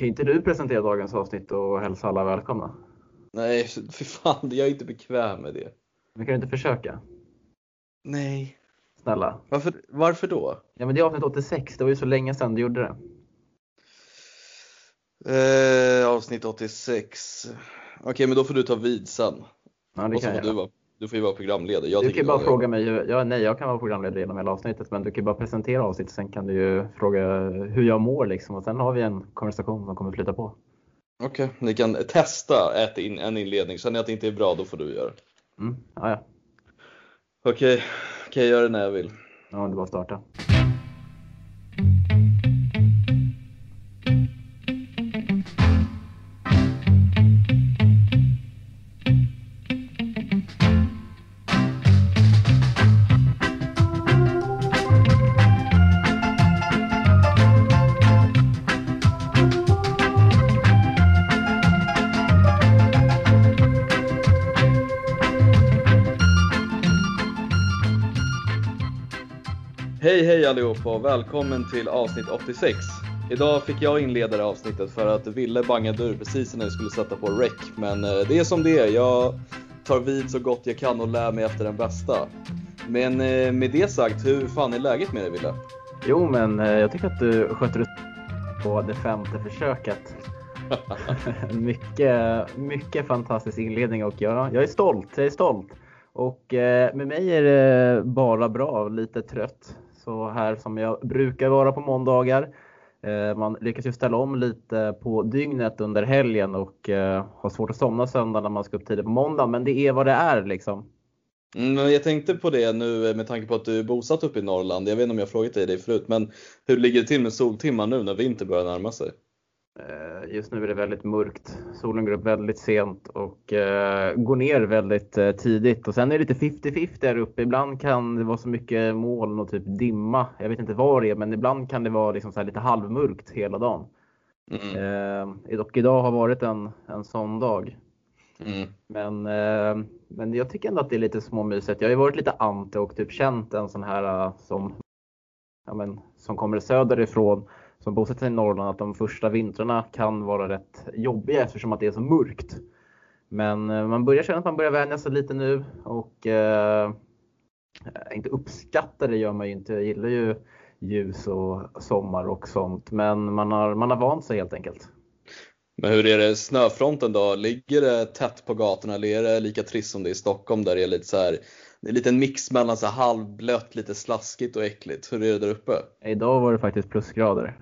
Kan inte du presentera dagens avsnitt och hälsa alla välkomna? Nej, för fan, jag är inte bekväm med det. Men kan du inte försöka? Nej. Snälla. Varför, varför då? Ja men det är avsnitt 86, det var ju så länge sedan du gjorde det. Eh, avsnitt 86. Okej, men då får du ta vid sen. Ja, det Och så kan får jag. du, vara, du får ju vara programledare. Jag Du kan ju bara det- fråga mig, ja, nej jag kan vara programledare genom hela avsnittet men du kan ju bara presentera avsnittet sen kan du ju fråga hur jag mår liksom och sen har vi en konversation som kommer flyta på. Okej, ni kan testa ett in, en inledning. Känner jag att det inte är bra, då får du göra det. Mm, ja, ja. Okej, kan jag göra det när jag vill. ja, var att starta. Och välkommen till avsnitt 86. Idag fick jag inleda det här avsnittet för att Ville bangade ur precis när vi skulle sätta på rec. Men eh, det är som det är. Jag tar vid så gott jag kan och lär mig efter den bästa. Men eh, med det sagt, hur fan är läget med dig Ville? Jo men eh, jag tycker att du sköter det på det femte försöket. mycket, mycket fantastisk inledning och jag, jag är stolt. Jag är stolt. Och med mig är det bara bra, lite trött. Så här som jag brukar vara på måndagar. Eh, man lyckas ju ställa om lite på dygnet under helgen och eh, har svårt att somna söndag när man ska upp tidigt på måndag. Men det är vad det är liksom. Mm, men jag tänkte på det nu eh, med tanke på att du är bosatt uppe i Norrland. Jag vet inte om jag har frågat dig det förut, men hur ligger det till med soltimmar nu när vinter börjar närma sig? Eh, Just nu är det väldigt mörkt. Solen går upp väldigt sent och eh, går ner väldigt eh, tidigt. Och sen är det lite 50-50 där uppe. Ibland kan det vara så mycket moln och typ dimma. Jag vet inte vad det är, men ibland kan det vara liksom så här lite halvmörkt hela dagen. Mm. Eh, och idag har varit en, en sån dag. Mm. Men, eh, men jag tycker ändå att det är lite småmysigt. Jag har ju varit lite ante och typ känt en sån här som, ja, men, som kommer söderifrån som bosätter sig i Norrland att de första vintrarna kan vara rätt jobbiga eftersom att det är så mörkt. Men eh, man börjar känna att man börjar vänja sig lite nu och eh, inte uppskatta det gör man ju inte. Jag gillar ju ljus och sommar och sånt men man har, man har vant sig helt enkelt. Men hur är det snöfronten då? Ligger det tätt på gatorna eller är det lika trist som det är i Stockholm där det är lite så här, det är lite en mix mellan så halvblött, lite slaskigt och äckligt. Hur är det där uppe? Idag var det faktiskt plusgrader.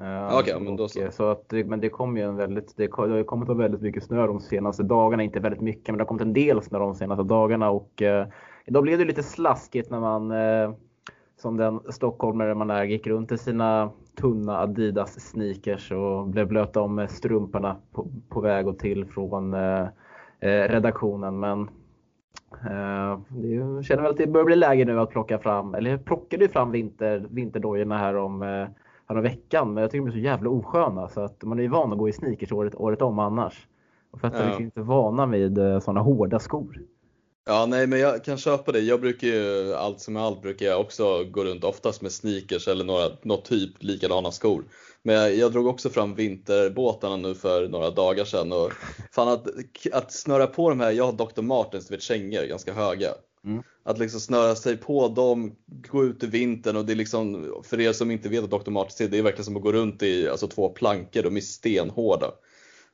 Eh, Okej, men då så. så att, men det kom ju en väldigt, det ko- det har kommit väldigt mycket snö de senaste dagarna. Inte väldigt mycket, men det har kommit en del snö de senaste dagarna. Och eh, idag blev det lite slaskigt när man, eh, som den stockholmare man är, gick runt i sina tunna Adidas sneakers och blev blöta om strumporna på, på väg och till från eh, redaktionen. Men Eh, det känner väl att det börjar bli läge nu att plocka fram, eller plockade ju fram vinter, vinterdojorna här om veckan, men jag tycker de är så jävla osköna så att man är ju van att gå i sneakers året, året om annars. Och för att jag är Ja. liksom inte vana vid eh, sådana hårda skor. Ja, nej, men jag kan köpa det. Jag brukar ju, allt som är allt, brukar jag också gå runt oftast med sneakers eller några, något typ likadana skor. Men jag, jag drog också fram vinterbåtarna nu för några dagar sedan och fan att, att snöra på de här, jag har Dr. Martens, du vet kängor, ganska höga. Mm. Att liksom snöra sig på dem, gå ut i vintern och det är liksom, för er som inte vet vad Dr. Martens är, det är verkligen som att gå runt i alltså, två plankor, de är stenhårda.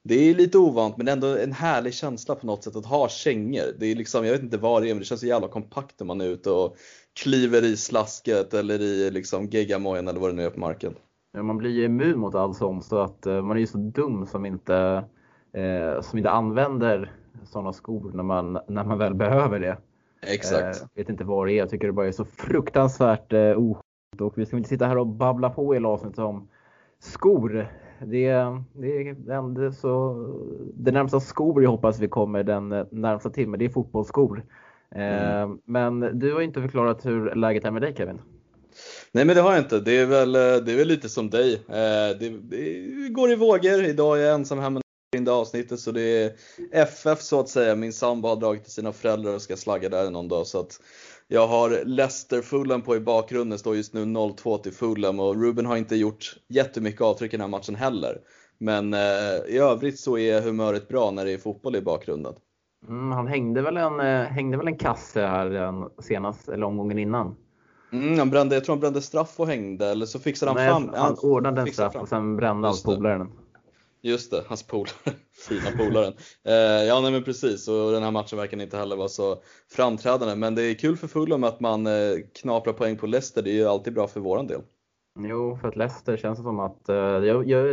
Det är lite ovant men ändå en härlig känsla på något sätt att ha kängor. Det är liksom, jag vet inte vad det är men det känns så jävla kompakt när man är ute och kliver i slasket eller i liksom geggamojan eller vad det nu är på marken. Ja, Man blir ju immun mot allt sånt så att eh, man är ju så dum som inte, eh, som inte använder sådana skor när man, när man väl behöver det. Exakt. Eh, vet inte vad det är. Jag tycker det bara är så fruktansvärt eh, oskönt. Och vi ska inte sitta här och babbla på hela avsnittet om skor. Det, det, det, så, det närmsta skor jag hoppas vi kommer den eh, närmsta timmen, det är fotbollsskor. Eh, Men du har inte förklarat hur läget är med dig Kevin. Nej men det har jag inte. Det är väl, det är väl lite som dig. Det, det går i vågor. Idag är jag ensam hemma in det avsnittet så det är FF så att säga. Min sambo har dragit till sina föräldrar och ska slagga där någon dag. Så att jag har Leicester Fulham på i bakgrunden, står just nu 0-2 till Fulham och Ruben har inte gjort jättemycket avtryck i den här matchen heller. Men eh, i övrigt så är humöret bra när det är fotboll i bakgrunden. Mm, han hängde väl, en, eh, hängde väl en kasse här den senaste, eller omgången innan? Mm, han brände, jag tror han brände straff och hängde, eller så fixade han Nej, fram... Han, han ordnade en straff fram. och sen brände hans polare den. Just det, hans polare. Fina polaren. eh, ja, nej men precis. Och den här matchen verkar inte heller vara så framträdande. Men det är kul för Fulham att man eh, knaprar poäng på Leicester. Det är ju alltid bra för våran del. Jo, för att Leicester känns det som att... Eh, jag, jag,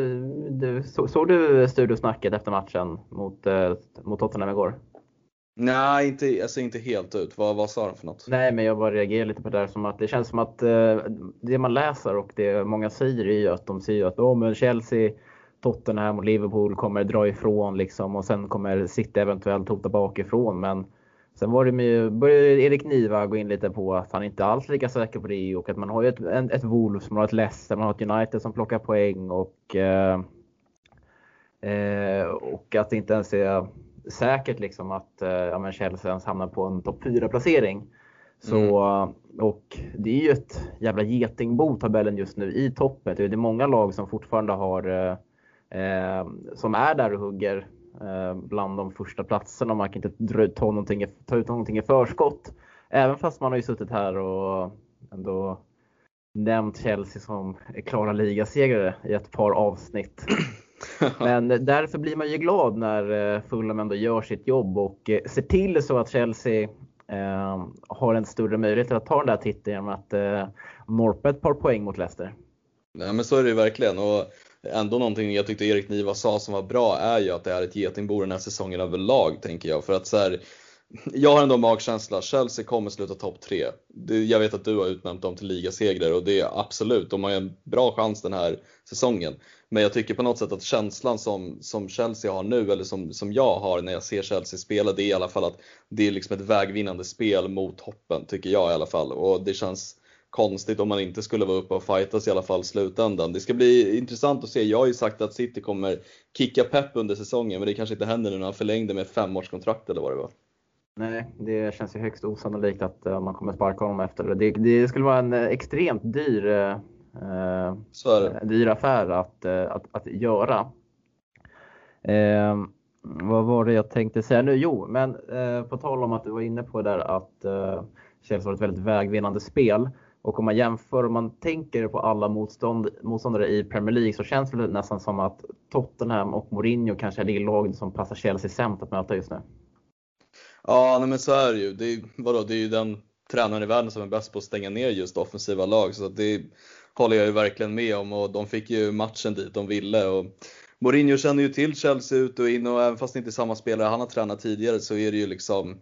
du, så, såg du studiosnacket efter matchen mot, eh, mot Tottenham igår? Nej, inte, alltså inte helt ut. Vad, vad sa de för något? Nej, men jag bara reagerar lite på det där som att det känns som att eh, det man läser och det många säger är ju att de säger att oh, men Chelsea Tottenham och Liverpool kommer dra ifrån liksom och sen kommer City eventuellt hota bakifrån. Men sen var det med, började Erik Niva gå in lite på att han inte alls är lika säker på det och att man har ju ett, ett Wolves, man har ett Leicester, man har ett United som plockar poäng och, eh, eh och att det inte ens är säkert liksom att eh, ja, men Chelsea ens hamnar på en topp 4 placering. Så, mm. Och det är ju ett jävla getingbo tabellen just nu i toppen. Det är många lag som fortfarande har eh, som är där och hugger eh, bland de första platserna. Man kan inte ta, någonting, ta ut någonting i förskott. Även fast man har ju suttit här och ändå nämnt Chelsea som klara ligasegrare i ett par avsnitt. Men därför blir man ju glad när eh, Fulham ändå gör sitt jobb och eh, ser till så att Chelsea eh, har en större möjlighet att ta den där titeln genom att eh, norpa ett par poäng mot Leicester. Nej men så är det ju verkligen och ändå någonting jag tyckte Erik Niva sa som var bra är ju att det är ett getingbo den här säsongen överlag tänker jag. För att så här, jag har ändå magkänsla, Chelsea kommer sluta topp 3. Jag vet att du har utnämnt dem till ligasegrar och det är absolut, de har ju en bra chans den här säsongen. Men jag tycker på något sätt att känslan som, som Chelsea har nu, eller som, som jag har när jag ser Chelsea spela, det är i alla fall att det är liksom ett vägvinnande spel mot toppen, tycker jag i alla fall. Och det känns konstigt om man inte skulle vara uppe och fightas i alla fall slutändan. Det ska bli intressant att se. Jag har ju sagt att City kommer kicka pepp under säsongen, men det kanske inte händer nu när han förlängde med femårskontrakt eller vad det var. Nej, det känns ju högst osannolikt att uh, man kommer sparka honom efter det. Det, det skulle vara en uh, extremt dyr, uh, dyr affär att, att, att göra. vad var det jag tänkte säga nu? Jo, men på tal om att du var inne på där att Chelsea har ett väldigt vägvinnande spel. Och om man jämför, om man tänker på alla motstånd, motståndare i Premier League så känns det nästan som att Tottenham och Mourinho kanske är det lag som passar Chelsea sämst att möta just nu. Ja, nej men så är det ju. Det är, vadå, det är ju den tränaren i världen som är bäst på att stänga ner just offensiva lag. Så det håller jag ju verkligen med om och de fick ju matchen dit de ville. Och Mourinho känner ju till Chelsea ut och in och även fast det inte är samma spelare han har tränat tidigare så är det ju liksom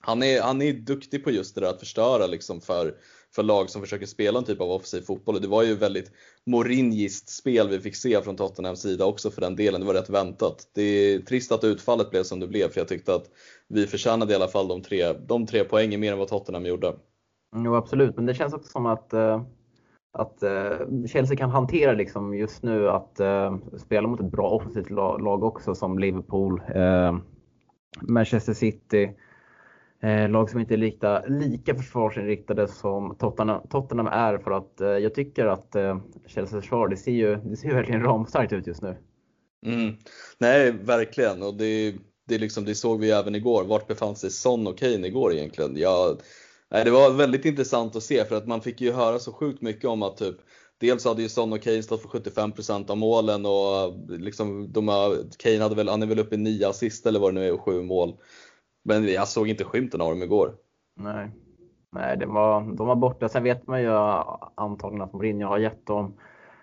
han är, han är duktig på just det där att förstöra liksom för för lag som försöker spela en typ av offensiv fotboll. Och det var ju väldigt Mourinhist spel vi fick se från Tottenhams sida också för den delen. Det var rätt väntat. Det är trist att utfallet blev som det blev för jag tyckte att vi förtjänade i alla fall de tre, de tre poängen mer än vad Tottenham gjorde. Jo absolut, men det känns också som att uh att eh, Chelsea kan hantera liksom just nu att eh, spela mot ett bra offensivt lag också som Liverpool, Manchester City, Eh, lag som inte är lika, lika försvarsinriktade som Tottenham, Tottenham är för att eh, jag tycker att eh, Chelseas försvar, det ser ju det ser verkligen ramstarkt ut just nu. Mm. Nej, verkligen. Och det, det, liksom, det såg vi även igår. Vart befann sig Son och Kane igår egentligen? Ja, nej, det var väldigt intressant att se för att man fick ju höra så sjukt mycket om att typ Dels hade ju Son och Kane stått för 75% av målen och liksom de Kane hade väl, han är väl uppe i 9 assist eller vad det nu är och 7 mål. Men jag såg inte skymten av dem igår. Nej, Nej det var, de var borta. Sen vet man ju antagligen att Mourinho har gett dem.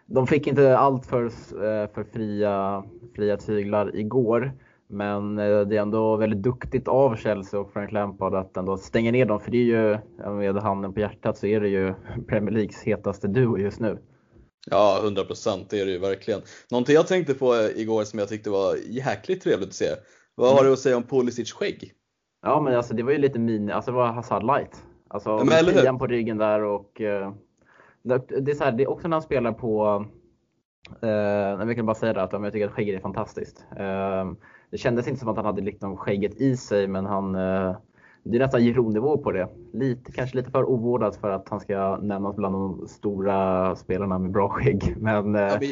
De fick inte allt för, eh, för fria, fria tyglar igår. Men eh, det är ändå väldigt duktigt av Chelsea och Frank Lampard att ändå stänga ner dem. För det är ju, med handen på hjärtat, så är det ju Premier Leagues hetaste duo just nu. Ja, 100% det är det ju verkligen. Någonting jag tänkte på igår som jag tyckte var jäkligt trevligt att se. Vad har du att säga om Pulisic skägg? Ja, men alltså det var ju lite mini, alltså det var Hazard light. Alltså ja, på ryggen där och uh, det, är så här, det är också när han spelar på, uh, jag kan bara säga det att jag tycker att skägget är fantastiskt. Uh, det kändes inte som att han hade liksom skägget i sig, men han uh, det är nästan Giroud-nivå på det. Lite, kanske lite för ovårdat för att han ska nämnas bland de stora spelarna med bra skägg. Men, ja, men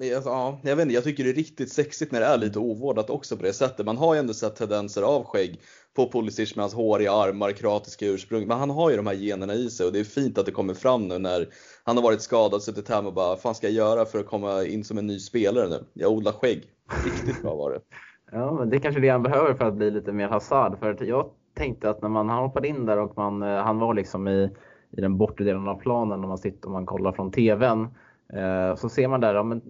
Alltså, ja, jag vet inte, jag tycker det är riktigt sexigt när det är lite ovårdat också på det sättet. Man har ju ändå sett tendenser av skägg på Pulisic med hans håriga armar, kroatiska ursprung. Men han har ju de här generna i sig och det är fint att det kommer fram nu när han har varit skadad, suttit hemma och bara, vad fan ska jag göra för att komma in som en ny spelare nu? Jag odlar skägg. Riktigt bra var det. Ja, men det är kanske det han behöver för att bli lite mer Hazard. För jag tänkte att när man hoppade in där och man, eh, han var liksom i, i den bortre delen av planen när man sitter och man kollar från TVn. Eh, så ser man där, ja, men,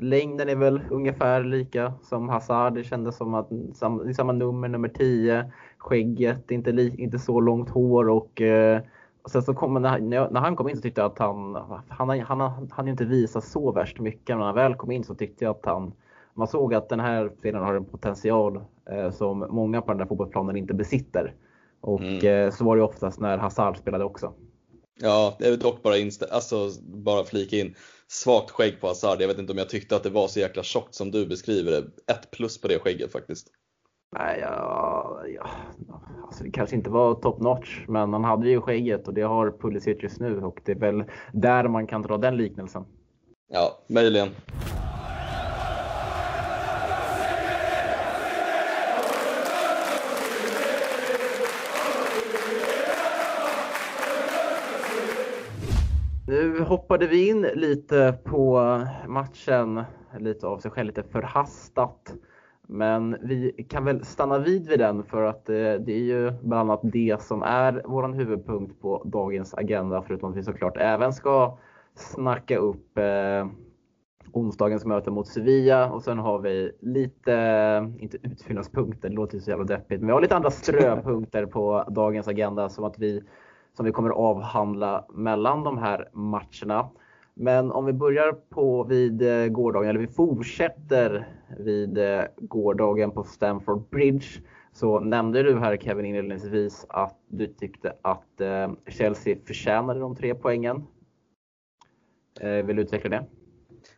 längden är väl ungefär lika som Hazard. Det kändes som att sam, samma nummer, nummer 10. Skägget, inte, li, inte så långt hår och eh, sen så kommer när, när han kom in så tyckte jag att han, han, han, han, han inte visa så värst mycket. Men när han väl kom in så tyckte jag att han, man såg att den här spelaren har en potential eh, som många på den där fotbollsplanen inte besitter. Och mm. eh, så var det oftast när Hazard spelade också. Ja, jag vill dock bara, instä- alltså, bara flika in. Svagt skägg på Hazard. Jag vet inte om jag tyckte att det var så jäkla tjockt som du beskriver det. Ett plus på det skägget faktiskt. Nej, ja, ja, alltså det kanske inte var top notch, men han hade ju skägget och det har Pulisic just nu och det är väl där man kan dra den liknelsen. Ja, möjligen. Hoppade vi in lite på matchen, lite av sig själv, lite förhastat. Men vi kan väl stanna vid vid den för att eh, det är ju bland annat det som är vår huvudpunkt på dagens agenda. Förutom att vi såklart även ska snacka upp eh, onsdagens möte mot Sevilla och sen har vi lite, inte utfyllnadspunkter, det låter ju så jävla deppigt, men vi har lite andra ströpunkter på dagens agenda som att vi som vi kommer avhandla mellan de här matcherna. Men om vi börjar på vid eh, gårdagen, eller vi fortsätter vid eh, gårdagen på Stamford Bridge. Så nämnde du här Kevin inledningsvis att du tyckte att eh, Chelsea förtjänade de tre poängen. Vill du utveckla det?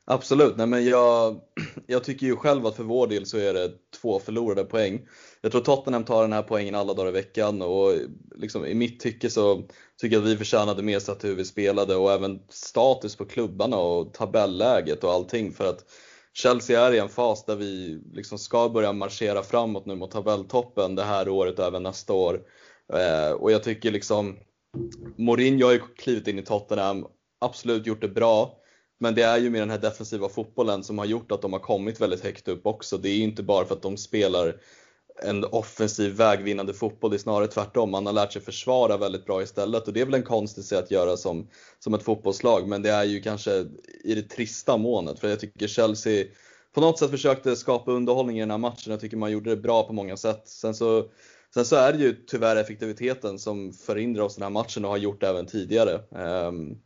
Absolut, nej men jag, jag tycker ju själv att för vår del så är det två förlorade poäng. Jag tror Tottenham tar den här poängen alla dagar i veckan och liksom, i mitt tycke så tycker jag att vi förtjänade mer sett hur vi spelade och även status på klubbarna och tabelläget och allting för att Chelsea är i en fas där vi liksom ska börja marschera framåt nu mot tabelltoppen det här året och även nästa år. Eh, och jag tycker liksom Mourinho har ju klivit in i Tottenham, absolut gjort det bra. Men det är ju med den här defensiva fotbollen som har gjort att de har kommit väldigt högt upp också. Det är ju inte bara för att de spelar en offensiv vägvinnande fotboll, det är snarare tvärtom. Man har lärt sig försvara väldigt bra istället och det är väl en konstig sätt att göra som, som ett fotbollslag. Men det är ju kanske i det trista månet för jag tycker Chelsea på något sätt försökte skapa underhållning i den här matchen. Jag tycker man gjorde det bra på många sätt. Sen så, sen så är det ju tyvärr effektiviteten som förhindrar oss den här matchen och har gjort det även tidigare. Um,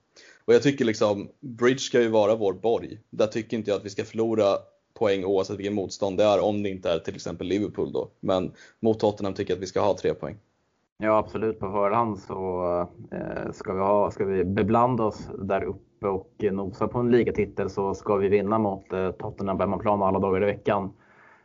och jag tycker liksom, Bridge ska ju vara vår borg. Där tycker inte jag att vi ska förlora poäng oavsett vilken motstånd det är, om det inte är till exempel Liverpool då. Men mot Tottenham tycker jag att vi ska ha tre poäng. Ja absolut, på förhand så eh, ska, vi ha, ska vi beblanda oss där uppe och nosa på en ligatitel så ska vi vinna mot eh, Tottenham på hemmaplan alla dagar i veckan.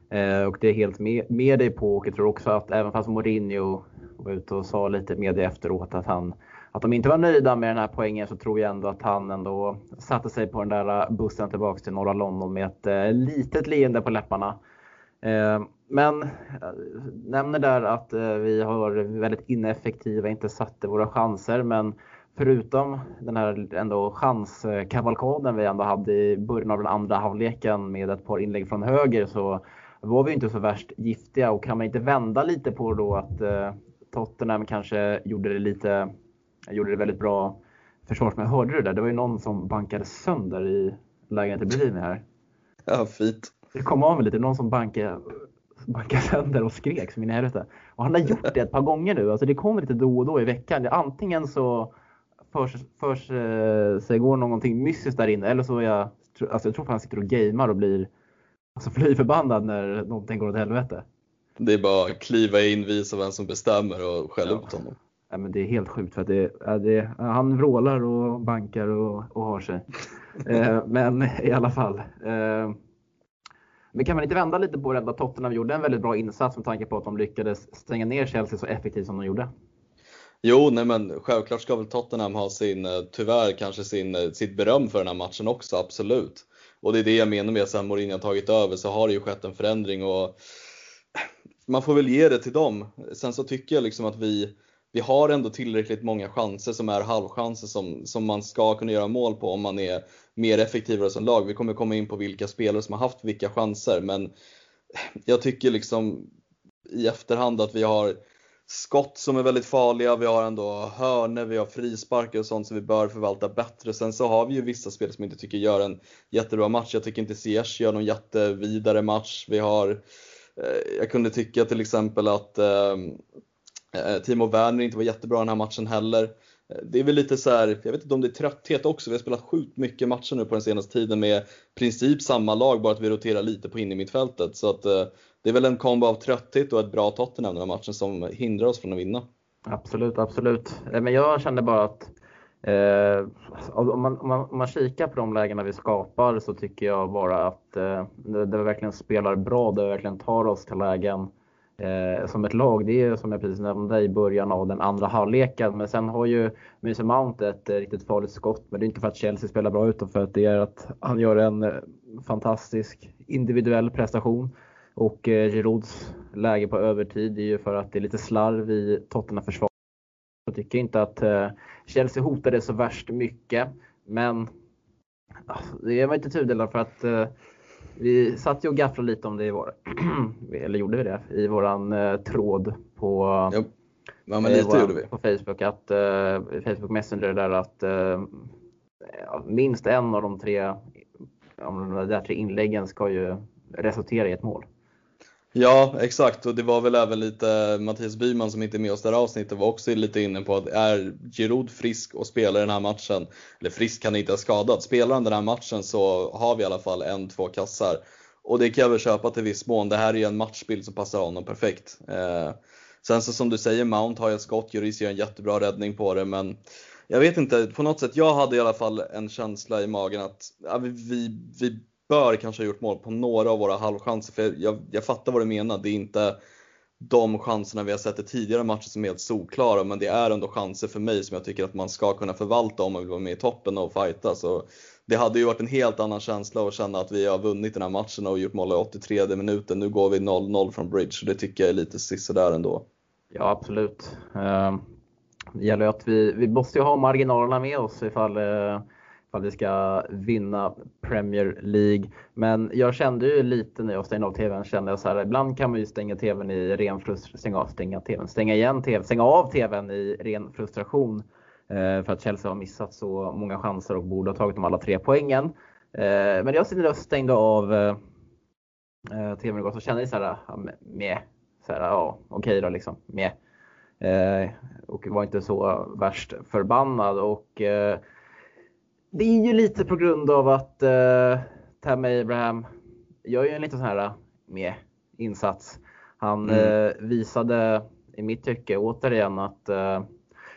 Eh, och det är helt med, med dig på och jag tror också att även fast Mourinho var ute och sa lite med det efteråt att han att de inte var nöjda med den här poängen så tror jag ändå att han ändå satte sig på den där eh, bussen tillbaks till norra London med ett eh, litet leende på läpparna. Eh, men jag nämner där att vi har väldigt ineffektiva, inte satte våra chanser. Men förutom den här ändå chanskavalkaden vi ändå hade i början av den andra halvleken med ett par inlägg från höger så var vi inte så värst giftiga och kan man inte vända lite på då att Tottenham kanske gjorde det lite jag gjorde det väldigt bra försvarsmässigt. Hörde du det där? Det var ju någon som bankade sönder i lägenheten bredvid mig här. Ja, fint. Det kom av mig lite. Någon som bankade, bankade sönder och skrek som in i helvete. Och han har gjort det ett par gånger nu. Alltså det kommer lite då och då i veckan. Antingen så förs, förs eh, sig går någonting mystiskt där inne eller så är jag, alltså jag tror att han sitter och gamer och blir alltså fly förbannad när någonting går åt helvete. Det är bara att kliva in, visa vem som bestämmer och skälla ja. ut honom. Ja, men det är helt sjukt för att det, det, han vrålar och bankar och, och har sig. eh, men i alla fall. Eh, men kan man inte vända lite på det att Tottenham gjorde en väldigt bra insats med tanke på att de lyckades stänga ner Chelsea så effektivt som de gjorde? Jo, nej men självklart ska väl Tottenham ha sin, eh, tyvärr kanske sin, eh, sitt beröm för den här matchen också, absolut. Och det är det jag menar med sen Mourinho har tagit över så har det ju skett en förändring och man får väl ge det till dem. Sen så tycker jag liksom att vi, vi har ändå tillräckligt många chanser som är halvchanser som, som man ska kunna göra mål på om man är mer effektivare som lag. Vi kommer komma in på vilka spelare som har haft vilka chanser men jag tycker liksom i efterhand att vi har skott som är väldigt farliga, vi har ändå hörner, vi har frisparkar och sånt som vi bör förvalta bättre. Sen så har vi ju vissa spel som inte tycker gör en jättebra match. Jag tycker inte Ziyech gör någon jättevidare match. Vi har, eh, jag kunde tycka till exempel att eh, Eh, Timo Werner inte var jättebra den här matchen heller. Eh, det är väl lite så här, jag vet inte om det är trötthet också. Vi har spelat sjukt mycket matcher nu på den senaste tiden med princip samma lag, bara att vi roterar lite på innermittfältet. Så att eh, det är väl en kombo av trötthet och ett bra Tottenham den här matchen som hindrar oss från att vinna. Absolut, absolut. Men jag kände bara att eh, om, man, om, man, om man kikar på de lägena vi skapar så tycker jag bara att eh, det, det verkligen spelar bra, det verkligen tar oss till lägen eh, som ett lag. Det är som jag precis nämnde i början av den andra halvleken. Men sen har ju Mason Mount ett eh, riktigt farligt skott. Men det är inte för att Chelsea spelar bra utan för att det är att han gör en eh, fantastisk individuell prestation. Och eh, Girouds läge på övertid är ju för att det är lite slarv i Tottenham försvar. Jag tycker inte att eh, Chelsea hotade så värst mycket. Men alltså, det var inte tudelad för att eh, vi satt ju och gafflade lite om det i vår, eller gjorde vi det, i våran eh, tråd på, ja. Ja, lite våran, på Facebook, att, eh, Facebook Messenger där att eh, minst en av de tre, de där tre inläggen ska ju resultera i ett mål. Ja, exakt. Och det var väl även lite Mattias Byman som inte är med oss det här avsnittet var också lite inne på att är Giroud frisk och spelar den här matchen, eller frisk kan inte ha skadat, spelar han den här matchen så har vi i alla fall en, två kassar. Och det kan jag väl köpa till viss mån. Det här är ju en matchbild som passar honom perfekt. Eh, sen så som du säger, Mount har ju ett skott, Juris gör en jättebra räddning på det men jag vet inte, på något sätt, jag hade i alla fall en känsla i magen att ja, vi, vi, vi bör kanske ha gjort mål på några av våra halvchanser. För jag, jag fattar vad du menar. Det är inte de chanserna vi har sett i tidigare matcher som är helt solklara, men det är ändå chanser för mig som jag tycker att man ska kunna förvalta om man vill vara med i toppen och fighta. Så det hade ju varit en helt annan känsla att känna att vi har vunnit den här matchen och gjort mål i 83 minuten. Nu går vi 0-0 från Bridge och det tycker jag är lite sisådär ändå. Ja, absolut. Ehm, det gäller att vi, vi måste ju ha marginalerna med oss ifall eh, uh ifall vi ska vinna Premier League. Men jag kände ju lite när jag stängde av TVn, kände jag så här, ibland kan man ju stänga TVn i ren frustration, stänga av, stänga TVn, stänga igen TVn, stänga av TVn i ren frustration. Eh, för att Chelsea har missat så många chanser och borde ha tagit de alla tre poängen. Eh, men jag när jag stängde av eh, TVn igår så kände jag så här, med, så här, ja okej okay då liksom, med. och var inte så värst förbannad och det är ju lite på grund av att uh, Tammy Abraham gör ju en liten sån här eh, med insats. Han mm. uh, visade i mitt tycke återigen att uh,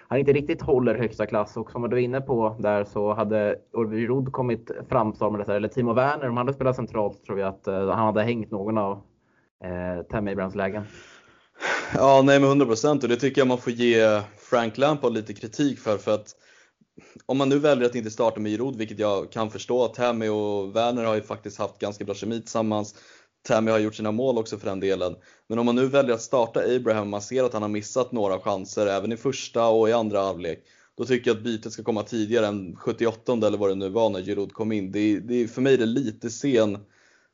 han inte riktigt håller högsta klass och som du var inne på där så hade Ulvi Rod kommit framstormande eller Timo Werner, om han hade spelat centralt tror jag att uh, han hade hängt någon av uh, Tammy Abrahams lägen. Ja, nej men 100% och det tycker jag man får ge Frank Lampard lite kritik för för att om man nu väljer att inte starta med Giroud, vilket jag kan förstå, Tammy och Werner har ju faktiskt haft ganska bra kemi tillsammans. Tammy har gjort sina mål också för den delen. Men om man nu väljer att starta Abraham, man ser att han har missat några chanser även i första och i andra halvlek. Då tycker jag att bytet ska komma tidigare än 78 eller vad det nu var när Giroud kom in. Det är, det är för mig det lite sen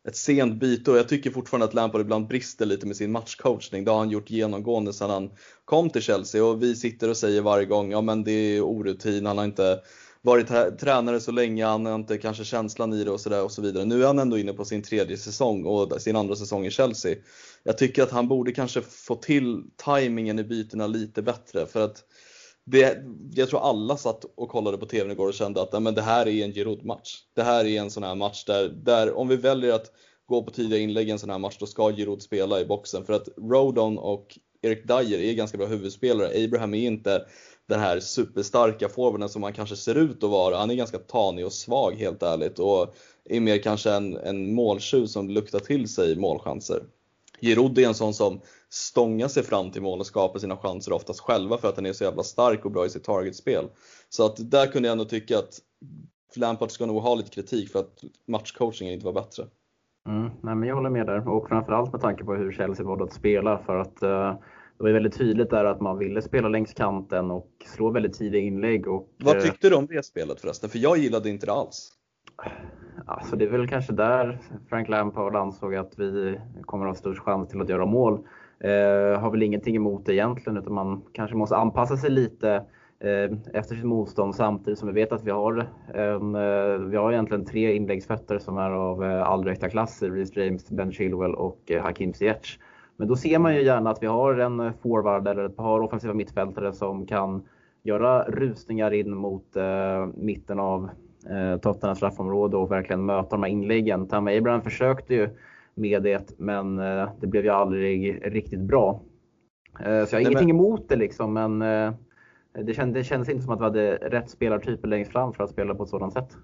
ett sent byte och jag tycker fortfarande att Lampard ibland brister lite med sin matchcoachning. Det har han gjort genomgående sedan han kom till Chelsea och vi sitter och säger varje gång, ja men det är orutin, han har inte varit tränare så länge, han har inte kanske känslan i det och, sådär. och så vidare. Nu är han ändå inne på sin tredje säsong och sin andra säsong i Chelsea. Jag tycker att han borde kanske få till tajmingen i bytena lite bättre för att det, jag tror alla satt och kollade på TVn igår och kände att men det här är en Giroud-match. Det här är en sån här match där, där om vi väljer att gå på tidiga inlägg i en sån här match, då ska Giroud spela i boxen. För att Rodon och Erik Dyer är ganska bra huvudspelare. Abraham är inte den här superstarka forwarden som han kanske ser ut att vara. Han är ganska tanig och svag helt ärligt och är mer kanske en, en måltjuv som luktar till sig målchanser. Giroud är en sån som stångar sig fram till mål och skapar sina chanser oftast själva för att han är så jävla stark och bra i sitt targetspel. Så att där kunde jag ändå tycka att Lampard ska nog ha lite kritik för att matchcoachingen inte var bättre. Mm, nej, men jag håller med där och framförallt med tanke på hur Chelsea valde att spela för att uh, det var väldigt tydligt där att man ville spela längs kanten och slå väldigt tidiga inlägg. Och, Vad tyckte du om det spelet förresten? För jag gillade inte det alls. Alltså det är väl kanske där Frank Lampard ansåg att vi kommer att ha störst chans till att göra mål. Eh, har väl ingenting emot det egentligen utan man kanske måste anpassa sig lite eh, efter sitt motstånd samtidigt som vi vet att vi har, en, eh, vi har egentligen tre inläggsfötter som är av eh, högsta klass. Reece James, Ben Chilwell och eh, Hakim Ziyech. Men då ser man ju gärna att vi har en eh, forward eller ett par offensiva mittfältare som kan göra rusningar in mot eh, mitten av eh, Tottenhams straffområde och verkligen möta de här inläggen. Tam Abraham försökte ju med det, men eh, det blev ju aldrig riktigt bra. Eh, så jag har Nej, ingenting men... emot det liksom, men det, kändes, det kändes inte som att vi hade rätt spelartyper längst fram för att spela på ett sådant sätt.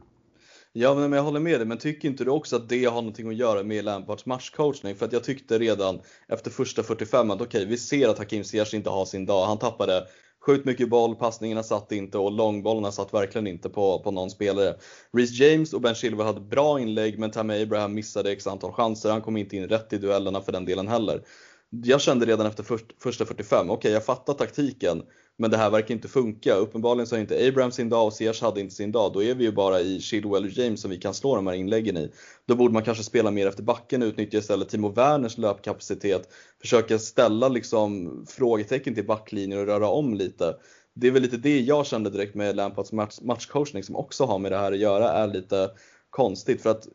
Ja, men jag håller med dig, men tycker inte du också att det har någonting att göra med Lampards matchcoachning? För att jag tyckte redan efter första 45 att okej, okay, vi ser att Hakim Ziyech inte har sin dag. Han tappade sjukt mycket boll, passningarna satt inte och långbollarna satt verkligen inte på, på någon spelare. Reece James och Ben Chilwell hade bra inlägg men Tammy Abraham missade x antal chanser. Han kom inte in rätt i duellerna för den delen heller. Jag kände redan efter första 45, okej okay, jag fattar taktiken men det här verkar inte funka. Uppenbarligen så har inte Abraham sin dag och Sears hade inte sin dag. Då är vi ju bara i Chilwell och James som vi kan slå de här inläggen i. Då borde man kanske spela mer efter backen och utnyttja istället Timo Werners löpkapacitet. Försöka ställa liksom frågetecken till backlinjen och röra om lite. Det är väl lite det jag kände direkt med Lampards match, matchcoachning som också har med det här att göra, är lite konstigt. För att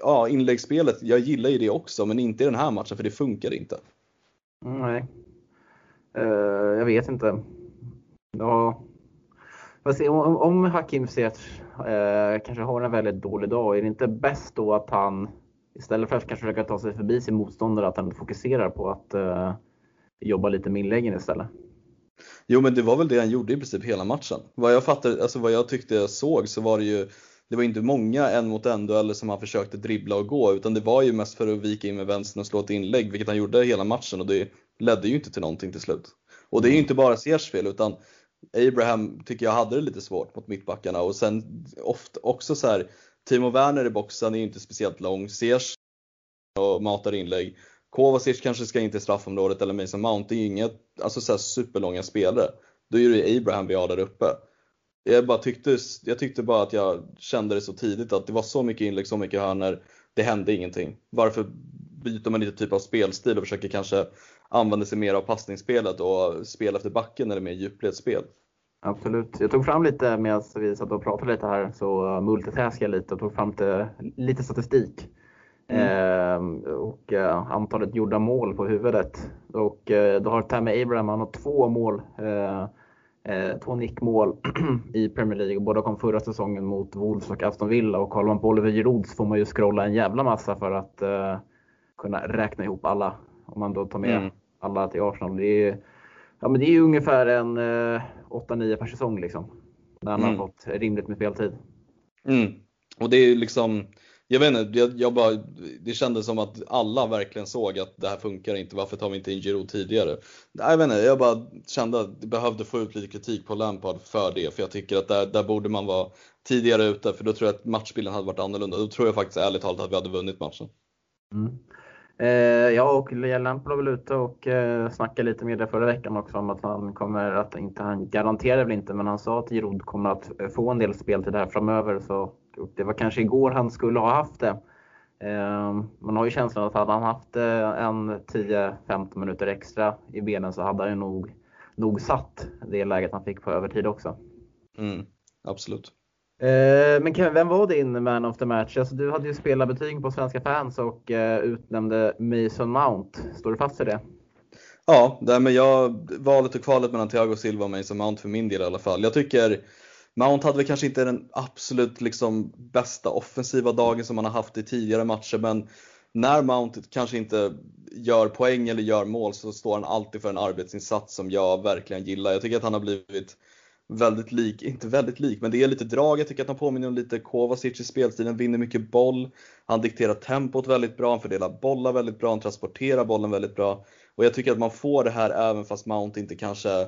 ja, inläggsspelet, jag gillar ju det också, men inte i den här matchen för det funkar inte. Nej, uh, jag vet inte. Ja. Se, om, om Hakim Ziyech eh, kanske har en väldigt dålig dag, är det inte bäst då att han istället för att kanske försöka ta sig förbi sin motståndare, att han fokuserar på att eh, jobba lite med inläggen istället? Jo men det var väl det han gjorde i princip hela matchen. Vad jag fattar, alltså vad jag tyckte jag såg så var det ju det var inte många en mot en dueller som han försökte dribbla och gå utan det var ju mest för att vika in med vänstern och slå ett inlägg vilket han gjorde hela matchen och det ledde ju inte till någonting till slut. Och det är ju inte bara Ziyechs fel utan Abraham tycker jag hade det lite svårt mot mittbackarna och sen ofta också så här Timo Werner i boxen är ju inte speciellt lång, Sears och matar inlägg. Kovacic kanske ska in till straffområdet eller Mason Mount, det är inget alltså så superlånga spelare. Då är det Abraham vi har där uppe. Jag, bara tyckte, jag tyckte bara att jag kände det så tidigt att det var så mycket inlägg, så mycket hörnor. Det hände ingenting. Varför byter man lite typ av spelstil och försöker kanske använder sig mer av passningsspelet och spel efter backen eller mer djupledsspel. Absolut. Jag tog fram lite medan vi satt och pratade lite här så multitaskade jag lite och tog fram lite, lite statistik. Mm. Eh, och eh, antalet gjorda mål på huvudet. Och eh, då har Tammy Abraham han har två mål, eh, eh, två nickmål i Premier League och båda kom förra säsongen mot Wolves och Aston Villa. Och kollar man på Oliver Giroud så får man ju scrolla en jävla massa för att eh, kunna räkna ihop alla. Om man då tar med mm alla till Arsenal. Det är, ja, men det är ungefär en eh, 8-9 per säsong liksom. När han mm. har fått rimligt med speltid. Mm. Och det är liksom, jag vet inte, jag, jag, bara, det kändes som att alla verkligen såg att det här funkar inte, varför tar vi inte in Giroud tidigare? Jag vet inte, jag bara kände att det behövde få ut lite kritik på Lampard för det, för jag tycker att där, där borde man vara tidigare ute, för då tror jag att matchbilden hade varit annorlunda. Då tror jag faktiskt ärligt talat att vi hade vunnit matchen. Mm. Eh, ja, och Lampard var väl ute och eh, snackade lite med det förra veckan också om att han kommer att, inte han garanterar väl inte, men han sa att Giroud kommer att eh, få en del speltid här framöver. Så det var kanske igår han skulle ha haft det. Eh, man har ju känslan att hade han haft eh, en 10-15 minuter extra i benen så hade han nog, nog satt det läget han fick på övertid också. Mm, absolut. Eh, men Kevin, vem var din man of the match? Alltså, du hade ju spelat betyg på svenska fans och eh, utnämnde Mason Mount. Står du fast vid det? Ja, det men jag, valet och kvalet mellan Thiago Silva och Mason Mount för min del i alla fall. Jag tycker Mount hade väl kanske inte den absolut liksom bästa offensiva dagen som han har haft i tidigare matcher, men när Mount kanske inte gör poäng eller gör mål så står han alltid för en arbetsinsats som jag verkligen gillar. Jag tycker att han har blivit väldigt lik, inte väldigt lik, men det är lite drag. Jag tycker att han påminner om lite Kovacic i spelstilen, vinner mycket boll. Han dikterar tempot väldigt bra, han fördelar bollar väldigt bra, han transporterar bollen väldigt bra. Och jag tycker att man får det här även fast Mount inte kanske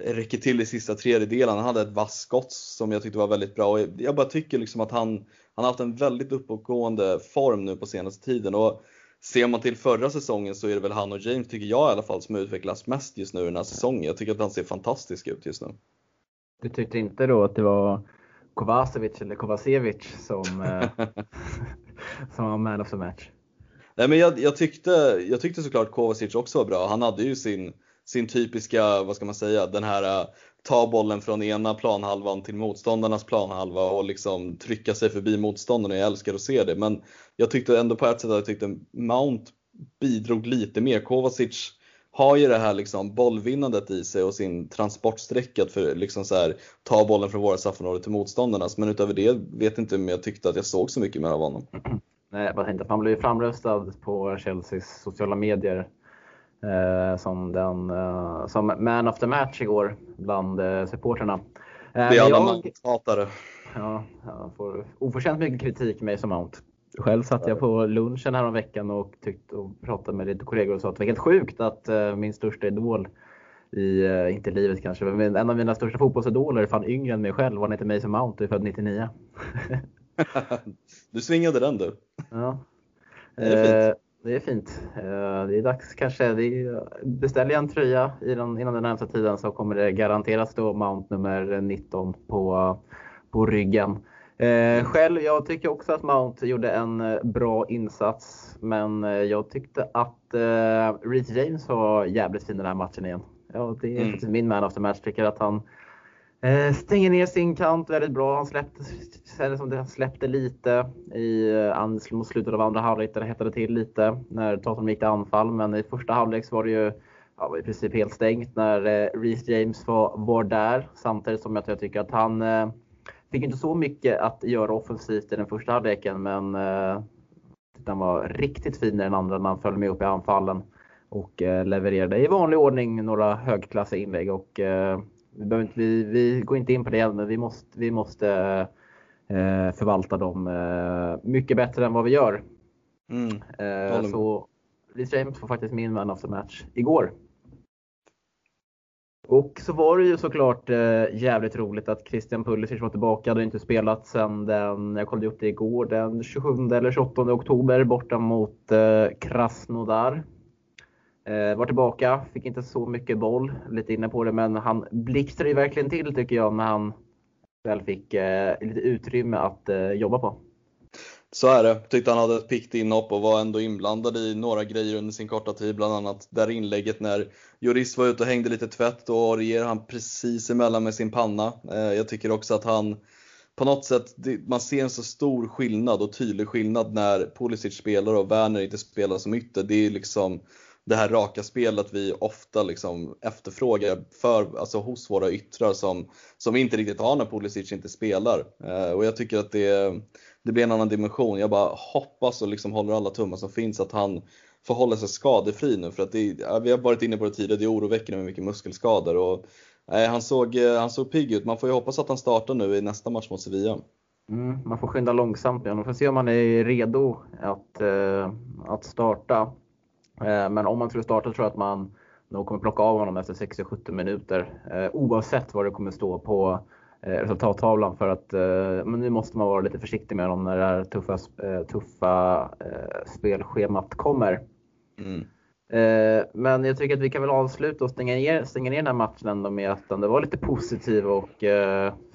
räcker till i sista tredjedelen. Han hade ett vasst skott som jag tyckte var väldigt bra och jag bara tycker liksom att han, han har haft en väldigt uppåtgående form nu på senaste tiden. Och ser man till förra säsongen så är det väl han och James, tycker jag i alla fall, som utvecklas mest just nu den här säsongen. Jag tycker att han ser fantastisk ut just nu. Du tyckte inte då att det var Kovacevic eller Kovacevic som, eh, som var man of the match? Nej men jag, jag, tyckte, jag tyckte såklart Kovacic också var bra. Han hade ju sin, sin typiska, vad ska man säga, den här uh, ta bollen från ena planhalvan till motståndarnas planhalva och liksom trycka sig förbi motståndarna. Jag älskar att se det. Men jag tyckte ändå på ett sätt att jag tyckte Mount bidrog lite mer. Kovacic har ju det här liksom bollvinnandet i sig och sin transportsträcka för liksom så här, ta bollen från våra straffområde till motståndarnas. Men utöver det vet inte om jag tyckte att jag såg så mycket mer av honom. Nej, jag bara tänkte att han blev framröstad på Chelseas sociala medier eh, som, den, eh, som man of the match igår bland eh, supporterna. Eh, det är alla Mount-hatare. Ja, jag får oförtjänt mycket kritik med som Mount. Själv satt jag på lunchen här om veckan och, tyckte, och pratade med lite kollegor och sa att det var helt sjukt att uh, min största idol i, uh, inte livet kanske, men en av mina största fotbollsidoler är fan yngre än mig själv. Han heter Mason Mount och är född 99. du svingade den du. Ja. Det är fint. Det är fint. Det är dags kanske. Är, beställer jag en tröja inom, inom den närmsta tiden så kommer det garanterat stå Mount nummer 19 på, på ryggen. Eh, själv, jag tycker också att Mount gjorde en eh, bra insats. Men eh, jag tyckte att eh, Reece James var jävligt fin den här matchen igen. Ja, det är mm. min man of the match. Tycker att han eh, stänger ner sin kant väldigt bra. Han släppte, som det, släppte lite i, eh, mot slutet av andra halvlek där det hettade till lite när Tottenham gick till anfall. Men i första halvlek så var det ju ja, i princip helt stängt när eh, Reece James var, var där. Samtidigt som jag, jag tycker att han Fick inte så mycket att göra offensivt i den första halvleken men eh, den var riktigt fin i den andra när han följde med upp i anfallen och eh, levererade i vanlig ordning några högklassiga inlägg. Och, eh, vi, behöver inte, vi, vi går inte in på det än, men vi måste, vi måste förvalta dem mycket bättre än vad vi gör. Mm. Så Reece James var faktiskt min man of the match igår. Och så var det ju såklart eh, jävligt roligt att Christian Pulisic var tillbaka. Hade inte spelat sen den, jag kollade upp det igår, den 27 eller 28 oktober borta mot eh, Krasnodar. Eh, var tillbaka, fick inte så mycket boll, lite inne på det, men han blixtrade ju verkligen till tycker jag när han väl fick eh, lite utrymme att eh, jobba på. Så är det. Tyckte han hade ett pickt inhopp och var ändå inblandad i några grejer under sin korta tid. Bland annat där inlägget när Jurist var ute och hängde lite tvätt och Aurier han precis emellan med sin panna. Eh, jag tycker också att han på något sätt, man ser en så stor skillnad och tydlig skillnad när Pulisic spelar och Werner inte spelar som ytter. Det är liksom det här raka spelet vi ofta liksom efterfrågar för, alltså hos våra yttrar som, som vi inte riktigt har när Pulisic inte spelar. Eh, och jag tycker att det, det blir en annan dimension. Jag bara hoppas och liksom håller alla tummar som finns att han får hålla sig skadefri nu för att det, vi har varit inne på det tidigare, det är oroväckande med mycket muskelskador. Och, eh, han, såg, eh, han såg pigg ut. Man får ju hoppas att han startar nu i nästa match mot Sevilla. Mm, man får skynda långsamt igen. Man får se om han är redo att, eh, att starta. Eh, men om man skulle starta tror jag att man nog kommer plocka av honom efter 60-70 minuter eh, oavsett vad det kommer stå på resultattavlan för att men nu måste man vara lite försiktig med honom när det här tuffa, tuffa spelschemat kommer. Mm. Men jag tycker att vi kan väl avsluta och stänga ner, stänga ner den här matchen ändå med att det var lite positiv och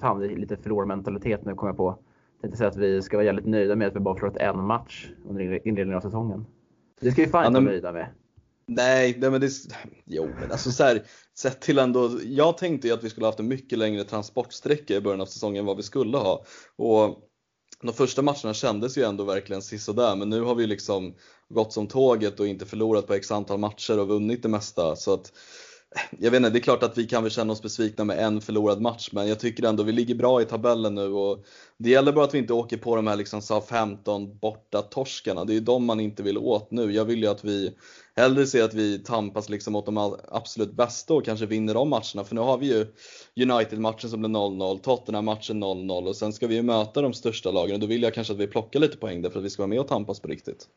fan, lite förlorarmentalitet nu kommer jag på. Jag tänkte säga att vi ska vara jävligt nöjda med att vi bara förlorat en match under inledningen av säsongen. Det ska vi fan inte vara nöjda med. Nej, nej men det, jo men alltså så här, sett till ändå, jag tänkte ju att vi skulle haft en mycket längre transportsträcka i början av säsongen än vad vi skulle ha. Och de första matcherna kändes ju ändå verkligen sisådär men nu har vi liksom gått som tåget och inte förlorat på x antal matcher och vunnit det mesta. Så att jag vet inte, det är klart att vi kan väl känna oss besvikna med en förlorad match, men jag tycker ändå vi ligger bra i tabellen nu och det gäller bara att vi inte åker på de här liksom SA-15 borta torskarna. Det är ju de man inte vill åt nu. Jag vill ju att vi hellre ser att vi tampas liksom åt de absolut bästa och kanske vinner de matcherna. För nu har vi ju United-matchen som blir 0-0, Tottenham-matchen 0-0 och sen ska vi ju möta de största lagen och då vill jag kanske att vi plockar lite poäng där för att vi ska vara med och tampas på riktigt.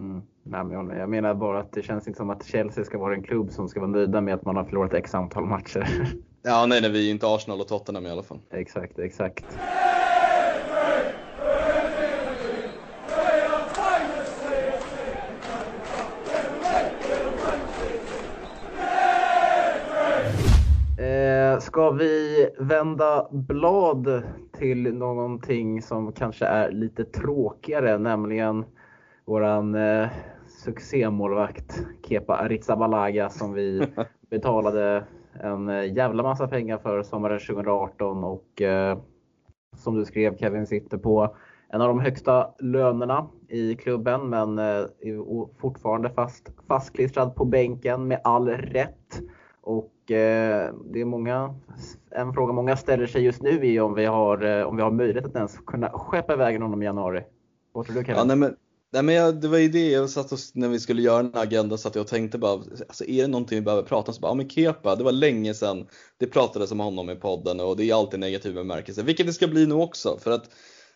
Mm. Nej, men jag menar bara att det känns inte som att Chelsea ska vara en klubb som ska vara nöjda med att man har förlorat x antal matcher. Ja, nej, nej, vi är inte Arsenal och Tottenham i alla fall. Exakt, exakt. Eh, ska vi vända blad till någonting som kanske är lite tråkigare, nämligen våran eh, succémålvakt Kepa Arrizabalaga som vi betalade en eh, jävla massa pengar för sommaren 2018 och eh, som du skrev Kevin sitter på en av de högsta lönerna i klubben men eh, fortfarande fast, fastklistrad på bänken med all rätt. Och eh, det är många, en fråga många ställer sig just nu är om vi har, eh, om vi har möjlighet att ens kunna skeppa iväg honom i januari. Vad tror du Kevin? Ja, nej, men, nej, men jag, det var ju det jag satt och, när vi skulle göra den här agendan satt jag och tänkte bara, alltså är det någonting vi behöver prata om? Så bara, ja men Kepa, det var länge sedan det pratades om honom i podden och det är alltid negativ bemärkelse, vilket det ska bli nu också. För att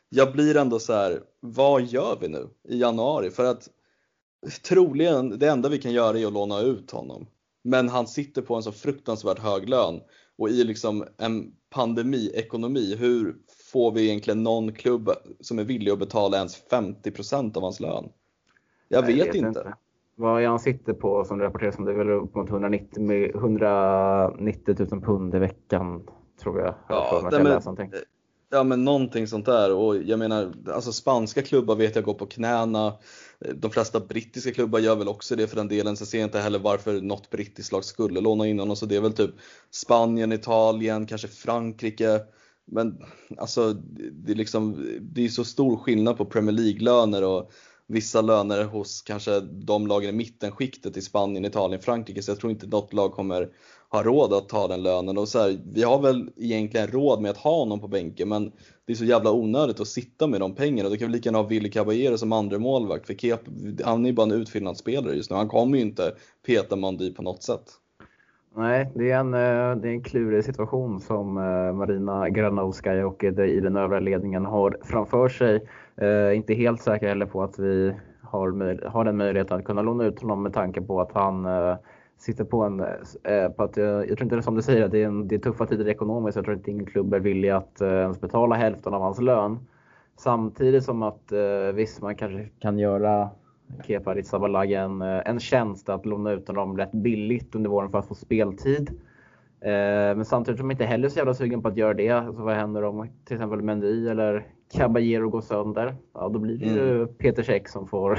jag blir ändå så här, vad gör vi nu i januari? För att troligen, det enda vi kan göra är att låna ut honom. Men han sitter på en så fruktansvärt hög lön och i liksom en pandemiekonomi, hur får vi egentligen någon klubb som är villig att betala ens 50% av hans lön? Jag, vet, jag vet, inte. inte. Vad han sitter på som det rapporteras om? Det är väl upp mot 190, 190 000 pund i veckan tror jag. Ja, jag men, Ja men någonting sånt där och jag menar alltså spanska klubbar vet jag går på knäna. De flesta brittiska klubbar gör väl också det för den delen så jag ser inte heller varför något brittiskt lag skulle låna in honom så det är väl typ Spanien, Italien, kanske Frankrike. Men alltså det är liksom, det är så stor skillnad på Premier League-löner och vissa löner hos kanske de lagen i mittenskiktet i Spanien, Italien, Frankrike så jag tror inte något lag kommer ha råd att ta den lönen. Och så här, vi har väl egentligen råd med att ha honom på bänken men det är så jävla onödigt att sitta med de pengarna. Då kan vi lika gärna ha Willy Caballero som andra målvakt för Kep, han är ju bara en utfyllnadsspelare just nu. Han kommer ju inte peta Mandy på något sätt. Nej, det är en, eh, det är en klurig situation som eh, Marina Granovskaja och i den övriga ledningen har framför sig. Eh, inte helt säker heller på att vi har, har den möjligheten att kunna låna ut honom med tanke på att han sitter på en, på att, jag tror inte det är som du säger, det är, en, det är tuffa tider ekonomiskt. Jag tror inte ingen klubb är villig att ens betala hälften av hans lön. Samtidigt som att visst, man kanske kan göra Kepa Arrizabalaga en, en tjänst att låna ut honom rätt billigt under våren för att få speltid. Men samtidigt är man inte heller så jävla sugen på att göra det. Alltså, vad händer om till exempel Mendy eller Caballero går sönder? Ja, då blir det ju mm. Peter Käck som får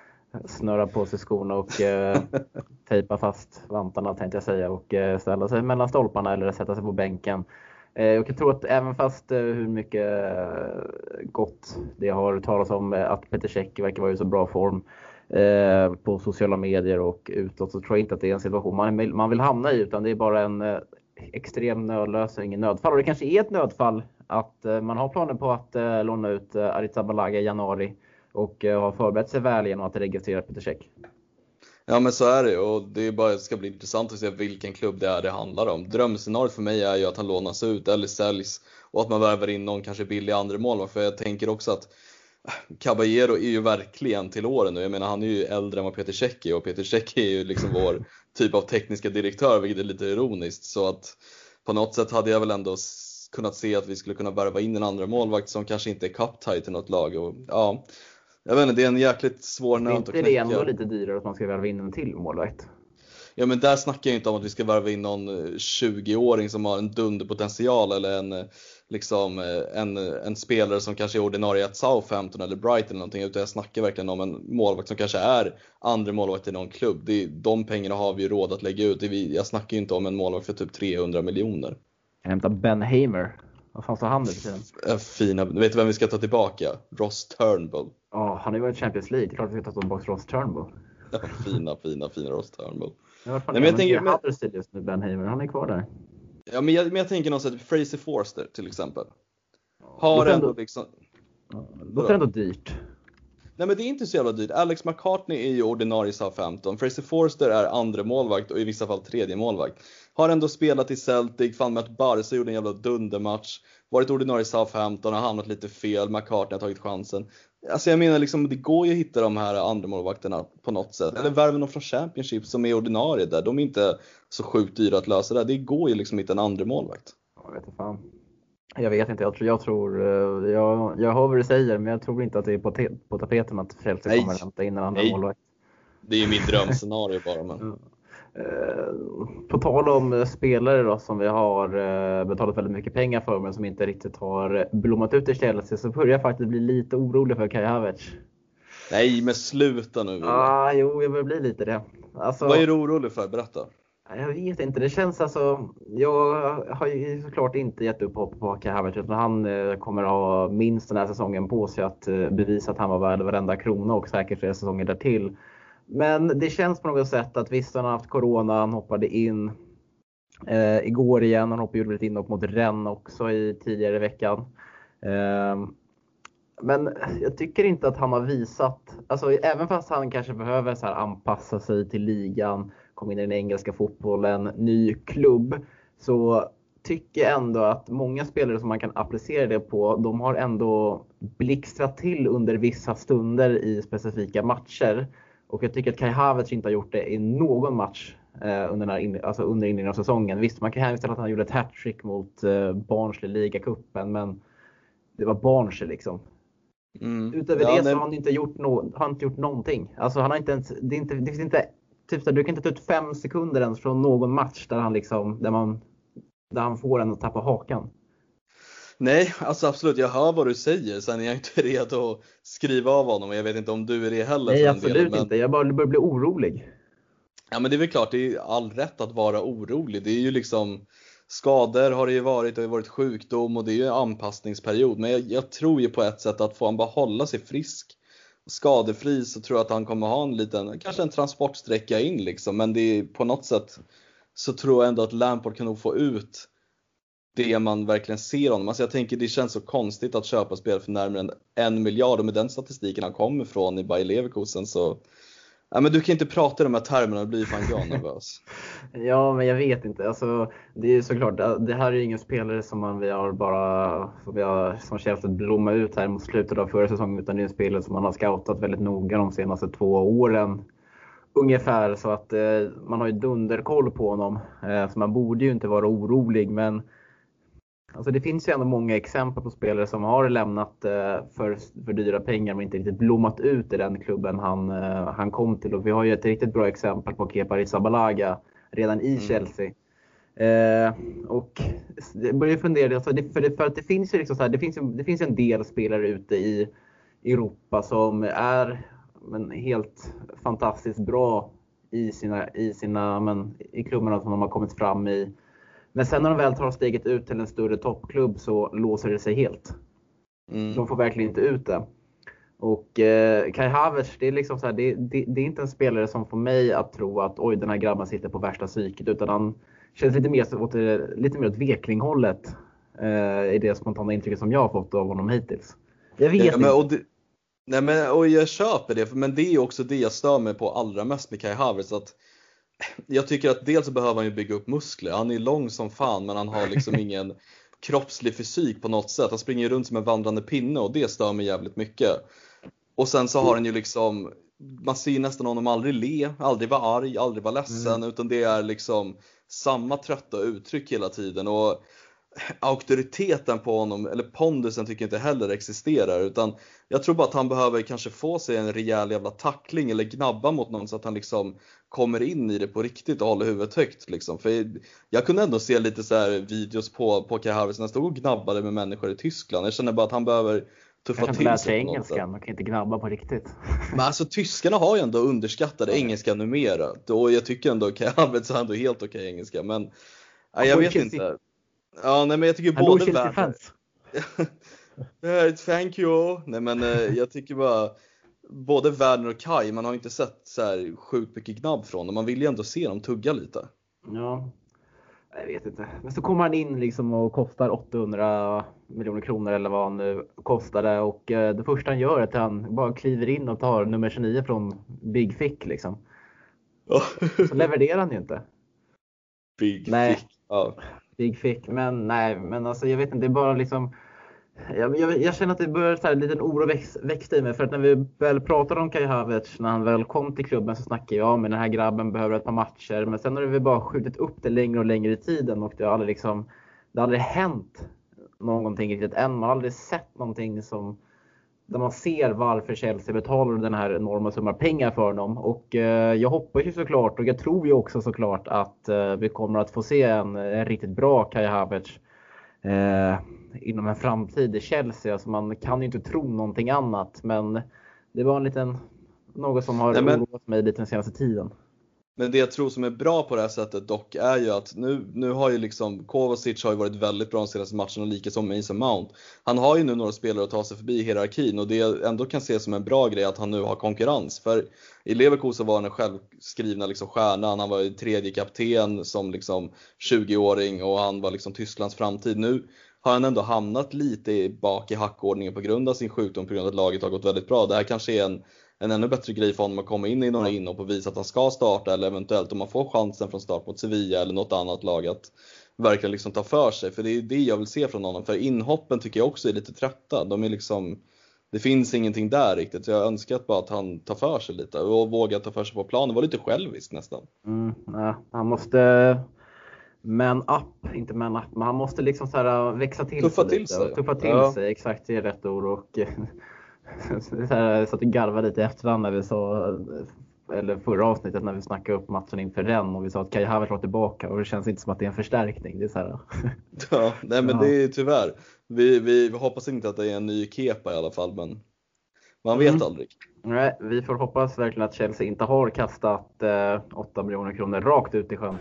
snöra på sig skorna och eh, tejpa fast vantarna tänkte jag säga och eh, ställa sig mellan stolparna eller sätta sig på bänken. Eh, jag jag tror att även fast eh, hur mycket eh, gott det har talats om att Peter Cech verkar vara i så bra form på sociala medier och utåt så tror jag inte att det är en situation man, man vill hamna i utan det är bara en extrem nödlösning, nödfall. Och det kanske är ett nödfall att man har planer på att låna ut Arrizabalaga i januari och har förberett sig väl genom att registrera Peter Cech. Ja men så är det. Och det är bara, ska bli intressant att se vilken klubb det är det handlar om. Drömscenariot för mig är ju att han lånas ut eller säljs och att man värvar in någon kanske billig andra mål för jag tänker också att äh, Caballero är ju verkligen till åren nu. Jag menar han är ju äldre än vad Peter Cech är och Peter Cech är ju liksom vår typ av tekniska direktör vilket är lite ironiskt. Så att på något sätt hade jag väl ändå kunnat se att vi skulle kunna värva in en andra målvakt som kanske inte är cup till något lag. Och ja jag vet inte, det är en jäkligt svår nöt att knäcka. Är inte det ändå lite dyrare att man ska värva in en till målvakt? Ja men där snackar jag inte om att vi ska värva in någon 20-åring som har en dunderpotential eller en, liksom, en, en spelare som kanske är ordinarie i Southampton eller Brighton eller någonting utan jag snackar verkligen om en målvakt som kanske är andra målvakt i någon klubb. Det, de pengarna har vi ju råd att lägga ut. Jag snackar ju inte om en målvakt för typ 300 miljoner. Jag hämtar Ben Hamer. Vad fan sa han nu för tiden? Fina, vet du vem vi ska ta tillbaka? Ross Turnbull. Ja, han har ju varit Champions League. Det är klart vi ska ta tillbaka Ross Turnbull. Ja, fina, fina, fina Ross Turnbull. Nej, men jag tänker, men... Huddersfield just nu, Ben Hamer. Han är kvar där. Ja, men jag, men jag tänker något sätt, Fraser Forster till exempel. Har ändå, ändå liksom... Ja, låter ändå dyrt. Nej men det är inte så jävla dyrt. Alex McCartney är ju ordinarie Southampton. Fraser Forster är andra målvakt och i vissa fall tredje målvakt. Har ändå spelat i Celtic, fan med att Barca gjorde en jävla dundermatch. Varit ordinarie Southampton, har hamnat lite fel, McCartney har tagit chansen. Alltså jag menar liksom, det går ju att hitta de här andra målvakterna på något sätt. Eller värva någon från Championship som är ordinarie där. De är inte så sjukt dyra att lösa det. Det går ju liksom att hitta en andra målvakt. Jag vet inte fan. Jag vet inte, jag tror, jag, tror eh, jag, jag hör vad du säger, men jag tror inte att det är på, te, på tapeten att Frälse kommer hämta in en andra Nej. målvakt. Det är ju min drömscenario bara. Men... Eh, på tal om spelare då, som vi har eh, betalat väldigt mycket pengar för men som inte riktigt har blommat ut i Chelsea så börjar jag faktiskt bli lite orolig för Kai Havertz. Nej men sluta nu! Ah, jo, jag börjar bli lite det. Alltså, Vad är du orolig för? Berätta! Jag vet inte, det känns alltså... Jag har ju såklart inte gett upp hopp på Kai Havertz utan han eh, kommer ha minst den här säsongen på sig att bevisa att han var värd varenda krona och säkert flera säsonger därtill. Men det känns på något sätt att visst han har haft corona, han hoppade in eh, igår igen. Han hoppade, gjorde ett inhopp mot Rennes också i tidigare i veckan. Eh, men jag tycker inte att han har visat, alltså även fast han kanske behöver så anpassa sig till ligan, komma in i den engelska fotbollen, ny klubb, så tycker jag ändå att många spelare som man kan applicera det på, de har ändå blixtrat till under vissa stunder i specifika matcher. Och jag tycker att Kai Havertz inte har gjort det i någon match eh, under, in, alltså under inledningen av säsongen. Visst, man kan hänvisa till att han gjorde ett hattrick mot eh, Barnsley ligacupen, men det var Barnsley liksom. Mm. Utöver ja, det så har han inte gjort, no, han inte gjort någonting. Alltså han har inte ens, det, inte, det finns inte, typ du kan inte ta ut fem sekunder ens från någon match där han liksom, där man, där han får en att tappa hakan. Nej, alltså absolut, jag hör vad du säger. Sen är jag inte redo att skriva av honom och jag vet inte om du är det heller. Nej, absolut delen, men... inte. Jag bara börjar bli orolig. Ja, men det är väl klart, det är all rätt att vara orolig. Det är ju liksom skador har det ju varit, det har ju varit sjukdom och det är ju en anpassningsperiod. Men jag, jag tror ju på ett sätt att får han bara hålla sig frisk skadefri så tror jag att han kommer ha en liten, kanske en transportsträcka in liksom. Men det är på något sätt så tror jag ändå att Lampard kan nog få ut det man verkligen ser honom. Alltså jag tänker det känns så konstigt att köpa spel för närmare än en miljard och med den statistiken han kommer från i Bayer Leverkusen så Ja, men du kan inte prata i de här termerna, då blir fan jag nervös. ja, men jag vet inte. Alltså, det är såklart, det här är ju ingen spelare som man, vi har bara som vi har som Chelsea blomma ut här mot slutet av förra säsongen, utan det är en spelare som man har scoutat väldigt noga de senaste två åren. Ungefär så att eh, man har ju dunderkoll på honom. Eh, så man borde ju inte vara orolig, men Alltså det finns ju ändå många exempel på spelare som har lämnat eh, för, för dyra pengar men inte riktigt blommat ut i den klubben han, eh, han kom till. Och vi har ju ett riktigt bra exempel på Kepa Arrizabalaga redan i mm. Chelsea. Eh, och jag börjar fundera, alltså det, för, det, för att det finns ju liksom så här, det finns, det finns en del spelare ute i Europa som är men, helt fantastiskt bra i sina, i sina men, i klubbarna som de har kommit fram i. Men sen när de väl tar steget ut till en större toppklubb så låser det sig helt. Mm. De får verkligen inte ut det. Och eh, Kai Havertz, det är, liksom så här, det, det, det, är inte en spelare som får mig att tro att oj, den här grabben sitter på värsta psyket. Utan han känns lite mer åt, lite mer åt Veklinghållet. Eh, i det spontana intrycket som jag har fått av honom hittills. Jag vet ja, men, och det, Nej men och jag köper det, men det är också det jag stör mig på allra mest med Kai Havertz. Att jag tycker att dels så behöver han ju bygga upp muskler. Han är lång som fan men han har liksom ingen kroppslig fysik på något sätt. Han springer runt som en vandrande pinne och det stör mig jävligt mycket. Och sen så har han ju liksom, man ser nästan honom aldrig le, aldrig vara arg, aldrig vara ledsen mm. utan det är liksom samma trötta uttryck hela tiden. Och auktoriteten på honom, eller pondusen tycker jag inte heller existerar utan jag tror bara att han behöver kanske få sig en rejäl jävla tackling eller gnabba mot någon så att han liksom kommer in i det på riktigt och håller huvudet högt liksom. För jag kunde ändå se lite så videos på, på Kai Havertz när han stod och gnabbade med människor i Tyskland. Jag känner bara att han behöver tuffa till sig. Han sig engelska, man kan inte gnabba på riktigt. Men alltså tyskarna har ju ändå underskattat engelska numera och jag tycker ändå Kai Havertz har ändå helt okej engelska men nej, jag vet inte. Ja, nej men jag tycker både Werner... Thank you! Nej men eh, jag tycker bara både Werner och Kai, man har inte sett så här sjukt mycket gnabb från dem. Man vill ju ändå se dem tugga lite. Ja, jag vet inte. Men så kommer han in liksom och kostar 800 miljoner kronor eller vad han nu kostade och eh, det första han gör är att han bara kliver in och tar nummer 29 från Big Fick liksom. så levererar han ju inte. Big Nej. Fick. Ja. Big Fick. Men nej, men alltså jag vet inte, det är bara liksom jag, jag, jag, känner att det börjar så här, en liten oro väx, växa i mig. För att när vi väl pratade om Kai Havertz, när han väl kom till klubben så snackade jag om att den här grabben behöver ett par matcher. Men sen har vi bara skjutit upp det längre och längre i tiden och det har aldrig, liksom, det har aldrig hänt någonting riktigt än. Man har aldrig sett någonting som där man ser varför Chelsea betalar den här enorma summan pengar för honom. Och eh, jag hoppas ju såklart och jag tror ju också såklart att eh, vi kommer att få se en, en riktigt bra Kai Havertz eh, inom en framtid i Chelsea. Alltså man kan ju inte tro någonting annat. Men det var en liten, något som har Nej, men... oroat mig lite den senaste tiden. Men det jag tror som är bra på det här sättet dock är ju att nu, nu har ju liksom Kovacic har ju varit väldigt bra de senaste matcherna, lika som Mason Mount. Han har ju nu några spelare att ta sig förbi i hierarkin och det jag ändå kan se som en bra grej att han nu har konkurrens. För i Leverkusen var han den självskrivna liksom stjärnan, han var ju tredje kapten som liksom 20-åring och han var liksom Tysklands framtid. Nu har han ändå hamnat lite bak i hackordningen på grund av sin sjukdom, på grund av att laget har gått väldigt bra. Det här kanske är en en ännu bättre grej för honom att komma in i några inhopp och visa att han ska starta eller eventuellt om man får chansen från start mot Sevilla eller något annat lag att verkligen liksom ta för sig. För det är det jag vill se från honom. För inhoppen tycker jag också är lite trötta. De är liksom, det finns ingenting där riktigt. Så jag önskar bara att han tar för sig lite och vågar ta för sig på planen. Var lite själviskt nästan. Mm, nej, han måste man up, inte man up, men han måste liksom så här växa till tuffa sig. Till sig. Tuffa till ja. sig, exakt det är rätt ord. Och jag satt och garvade lite i efterhand när vi sa, eller förra avsnittet när vi snackade upp matchen inför den och vi sa att Kai Havertz var tillbaka och det känns inte som att det är en förstärkning. Det är så här, ja, nej men ja. det är tyvärr. Vi, vi hoppas inte att det är en ny Kepa i alla fall men man vet mm. aldrig. Nej, vi får hoppas verkligen att Chelsea inte har kastat eh, 8 miljoner kronor rakt ut i sjön.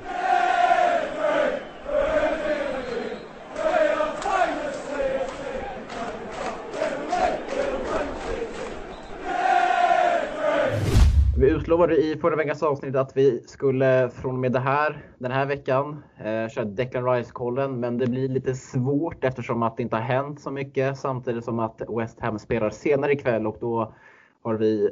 Vi utlovade i förra veckans avsnitt att vi skulle från och med det här, den här veckan eh, köra Declan Rice-kollen. Men det blir lite svårt eftersom att det inte har hänt så mycket samtidigt som att West Ham spelar senare ikväll och då har vi eh,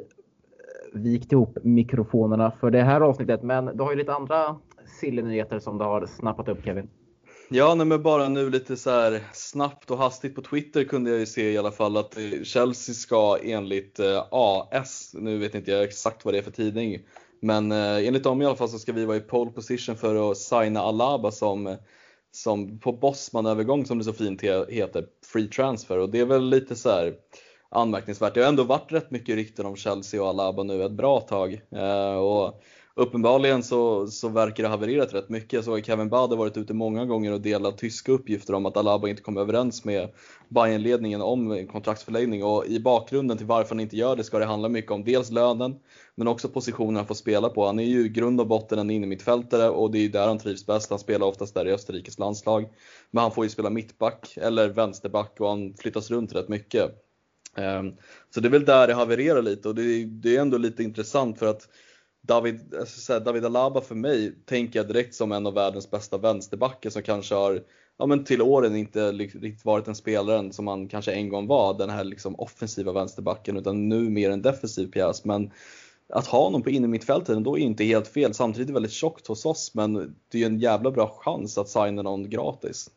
vikt ihop mikrofonerna för det här avsnittet. Men du har ju lite andra silly-nyheter som du har snappat upp Kevin. Ja, nej, men bara nu lite så här snabbt och hastigt på Twitter kunde jag ju se i alla fall att eh, Chelsea ska enligt eh, AS, nu vet inte jag exakt vad det är för tidning, men eh, enligt dem i alla fall så ska vi vara i pole position för att signa Alaba som, som på Bosman-övergång som det så fint heter, free transfer och det är väl lite så här anmärkningsvärt. Det har ändå varit rätt mycket rykten om Chelsea och Alaba nu ett bra tag. Eh, och uppenbarligen så, så verkar det ha havererat rätt mycket. Jag såg att Kevin Bade varit ute många gånger och delat tyska uppgifter om att Alaba inte kom överens med Bayernledningen om kontraktsförlängning och i bakgrunden till varför han inte gör det ska det handla mycket om dels lönen men också positionen han får spela på. Han är ju i grund och botten en innermittfältare och det är där han trivs bäst. Han spelar oftast där i Österrikes landslag. Men han får ju spela mittback eller vänsterback och han flyttas runt rätt mycket. Ehm, så det är väl där det havererar lite och det är ändå lite intressant för att David, alltså David Alaba för mig tänker jag direkt som en av världens bästa vänsterbackar som kanske har ja, men till åren inte riktigt varit den spelaren som han kanske en gång var, den här liksom offensiva vänsterbacken, utan nu mer en defensiv pjäs. Men att ha honom på innermittfältet ändå är inte helt fel. Samtidigt är det väldigt tjockt hos oss, men det är ju en jävla bra chans att signa någon gratis.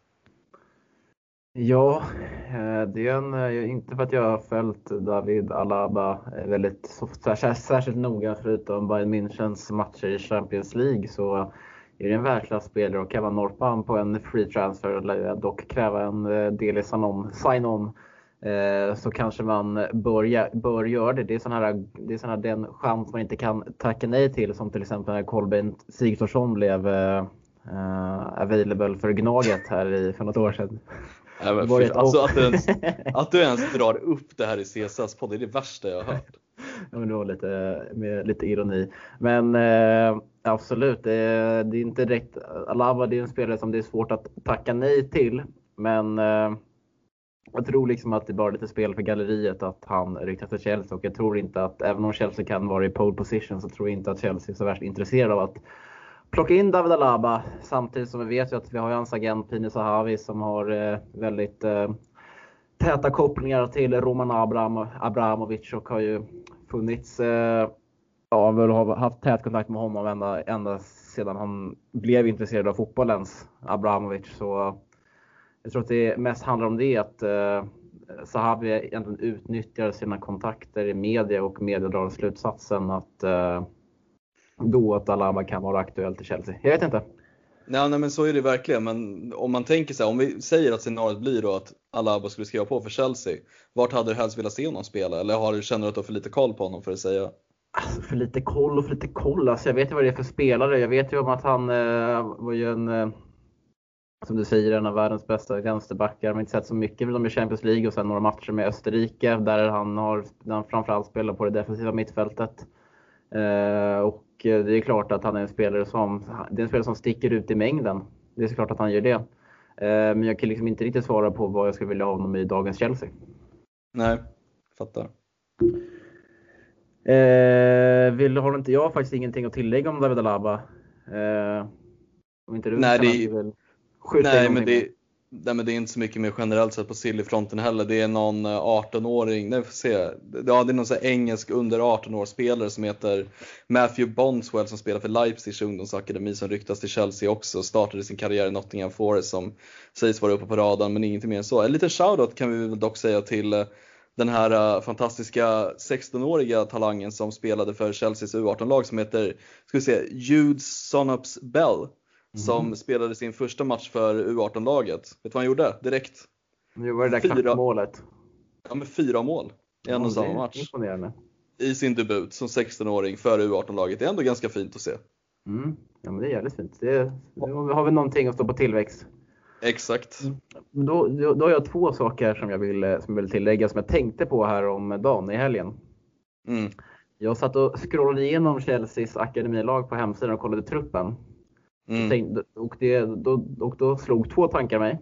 Ja, eh, det är en, eh, inte för att jag har följt David Alaba eh, väldigt särskilt noga förutom Bayern Münchens matcher i Champions League så är det en världsklasspelare och kan man norpa han på en free transfer eller dock kräva en del i sign-on så kanske man bör, bör göra det. Det är sån här, det är sån här den chans man inte kan tacka nej till som till exempel när Kolbeinn Sigthorsson blev uh, available för Gnaget här i, för något år sedan. Ja, men, alltså, att, du ens, att du ens drar upp det här i CSS podd är det värsta jag har hört. Ja, men det var lite, med lite ironi. Men eh, absolut, det, det, är inte direkt. Alava det är en spelare som det är svårt att tacka nej till. Men eh, jag tror liksom att det är bara lite spel för galleriet att han ryktas till Chelsea och jag tror inte att även om Chelsea kan vara i pole position så tror jag inte att Chelsea är så värst intresserad av att plocka in David Alaba samtidigt som vi vet ju att vi har hans agent Pini Sahavi som har eh, väldigt eh, täta kopplingar till Roman Abram, Abramovic och har ju funnits, eh, ja, väl har haft tät kontakt med honom ända, ända sedan han blev intresserad av fotbollens Abramovic. Så jag tror att det mest handlar om det att eh, Sahabi egentligen utnyttjar sina kontakter i media och media drar slutsatsen att eh, då att Alaba kan vara aktuell till Chelsea. Jag vet inte. Nej, nej men så är det verkligen. Men om man tänker så här, om vi säger att scenariot blir då att Alaba skulle skriva på för Chelsea. Vart hade du helst velat se honom spela? Eller har, känner du att du har för lite koll på honom för att säga? Alltså, för lite koll och för lite koll. Alltså, jag vet ju vad det är för spelare. Jag vet ju om att han eh, var ju en, eh, som du säger, en av världens bästa vänsterbackar. Har inte sett så mycket med dem i Champions League och sen några matcher med Österrike där han har där han framförallt spelat på det defensiva mittfältet. Eh, och det är klart att han är en spelare som, det är en spelare som sticker ut i mängden. Det är såklart att han gör det. Eh, men jag kan liksom inte riktigt svara på vad jag skulle vilja ha honom i dagens Chelsea. Nej, fattar. Eh, vill, har inte jag faktiskt ingenting att tillägga om David Alaba? Eh, om inte du nej, det, väl nej, men det, nej, men det är inte så mycket mer generellt sett på Silly-fronten heller. Det är någon eh, 18-åring, nej, får se. Ja, det är någon så engelsk under 18 år spelare som heter Matthew Bondswell som spelar för Leipzigs ungdomsakademi som ryktas till Chelsea också. Startade sin karriär i Nottingham Forest som sägs vara uppe på radarn men ingenting mer än så. En liten shoutout kan vi väl dock säga till eh, den här eh, fantastiska 16-åriga talangen som spelade för Chelseas U18-lag som heter, ska vi se, Jude Sonops Bell som mm. spelade sin första match för U18-laget. Vet du vad han gjorde direkt? Nu var det där fyra, målet. Ja, med fyra mål i en och samma match. Imponerande. I sin debut som 16-åring för U18-laget. Det är ändå ganska fint att se. Mm. Ja, men det är jävligt fint. Det, det har vi någonting att stå på tillväxt. Exakt. Mm. Då, då, då har jag två saker som jag, vill, som jag vill tillägga som jag tänkte på här om dagen i helgen. Mm. Jag satt och scrollade igenom Chelseas akademilag på hemsidan och kollade truppen. Mm. Tänkte, och, det, då, och då slog två tankar mig.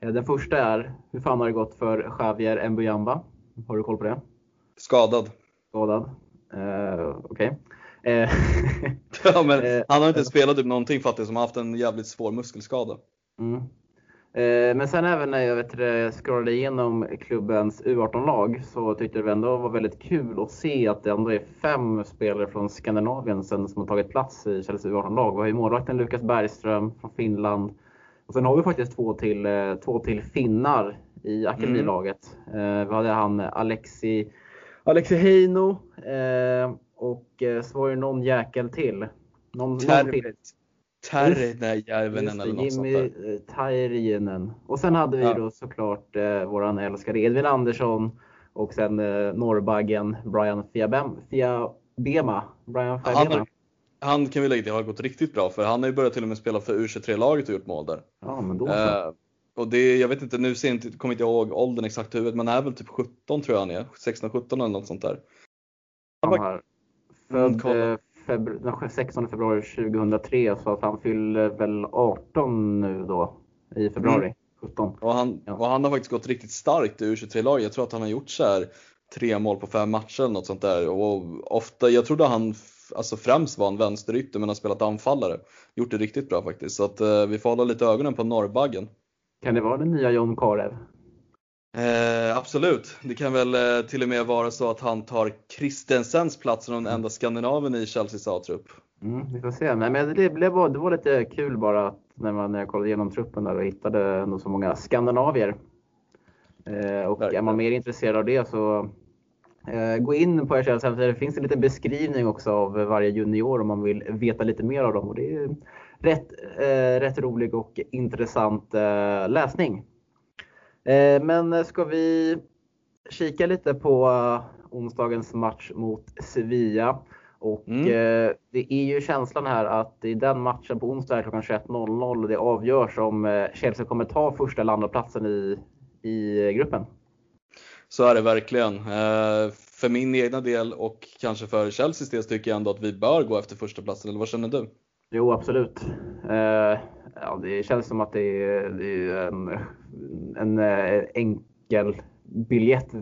Eh, den första är, hur fan har det gått för Javier Mbuyamba? Har du koll på det? Skadad. Skadad. Uh, Okej. Okay. Uh, ja, men han har inte spelat typ någonting fattigt som har haft en jävligt svår muskelskada. Mm. Eh, men sen även när jag vet, scrollade igenom klubbens U18-lag så tyckte jag det ändå var väldigt kul att se att det ändå är fem spelare från Skandinavien sen som har tagit plats i Chelseas U18-lag. Vi har ju målvakten Lukas Bergström från Finland. Och sen har vi faktiskt två till, eh, två till finnar i akademilaget. Mm. Vi hade han Alexi, Alexi Heino och så var det någon jäkel till. Någon, någon Tärnäjärven eller något sånt där. Eh, Tairinen. Och sen hade vi ja. då såklart eh, våran älskade Edvin Andersson och sen eh, norrbaggen Brian Fiabem, Fiabema. Brian Fiabema. Han, han kan vi lägga till har gått riktigt bra för han har ju börjat till och med spela för U23-laget och gjort mål där. Ja, men då så. Eh, och det, jag vet inte, nu ser inte, kommer inte jag ihåg åldern exakt i huvudet, men han är väl typ 17 tror jag han är. 16-17 eller något sånt där. Han var född februari, den 16 februari 2003 så att han fyller väl 18 nu då i februari. Mm. 17. Och han, ja. och han har faktiskt gått riktigt starkt i U23-laget. Jag tror att han har gjort så här tre mål på fem matcher eller något sånt där. Och ofta, jag trodde han alltså främst var en vänsterytter men har spelat anfallare. Gjort det riktigt bra faktiskt. Så att uh, vi får hålla lite ögonen på norrbaggen. Kan det vara den nya John Karev? Eh, absolut. Det kan väl eh, till och med vara så att han tar Christensens plats som den enda skandinaven i Chelseas A-trupp. Mm, vi får se. Men det, blev, det var lite kul bara att när, man, när jag kollade igenom truppen där och hittade nog så många skandinavier. Eh, och är man mer intresserad av det så eh, gå in på Chelseas hemsida. Det finns en liten beskrivning också av varje junior om man vill veta lite mer av dem. Och det är rätt, eh, rätt rolig och intressant eh, läsning. Eh, men ska vi kika lite på eh, onsdagens match mot Sevilla. Och mm. Eh, det är ju känslan här att i den matchen på onsdag klockan 21.00 det avgörs om Chelsea kommer ta första eller andra platsen i, i gruppen. Så är det verkligen. För min egna del och kanske för Chelseas del tycker jag ändå att vi bör gå efter första platsen eller vad känner du? Jo, absolut. Eh, ja, det känns som att det är, det är en, en, eh, enkel biljett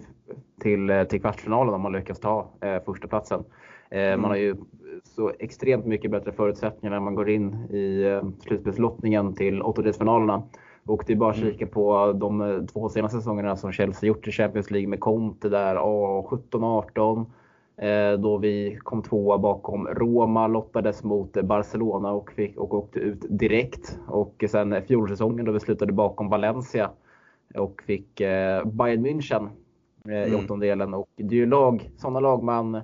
till, eh, till kvartsfinalen om man lyckas ta eh, första platsen. Eh, mm. Man har ju så extremt mycket bättre förutsättningar när man går in i eh, slutspelslottningen till åttondelsfinalerna. Och det är bara att mm. kika på de två senaste säsongerna som Chelsea gjort i Champions League med Conte där, 17-18 Eh, då vi kom tvåa bakom Roma, lottades mot Barcelona och, fick, och åkte ut direkt. Och sen fjolsäsongen då vi slutade bakom Valencia och fick eh, Bayern München eh, i Mm. åttondelen. Och det är ju lag, sådana lag man,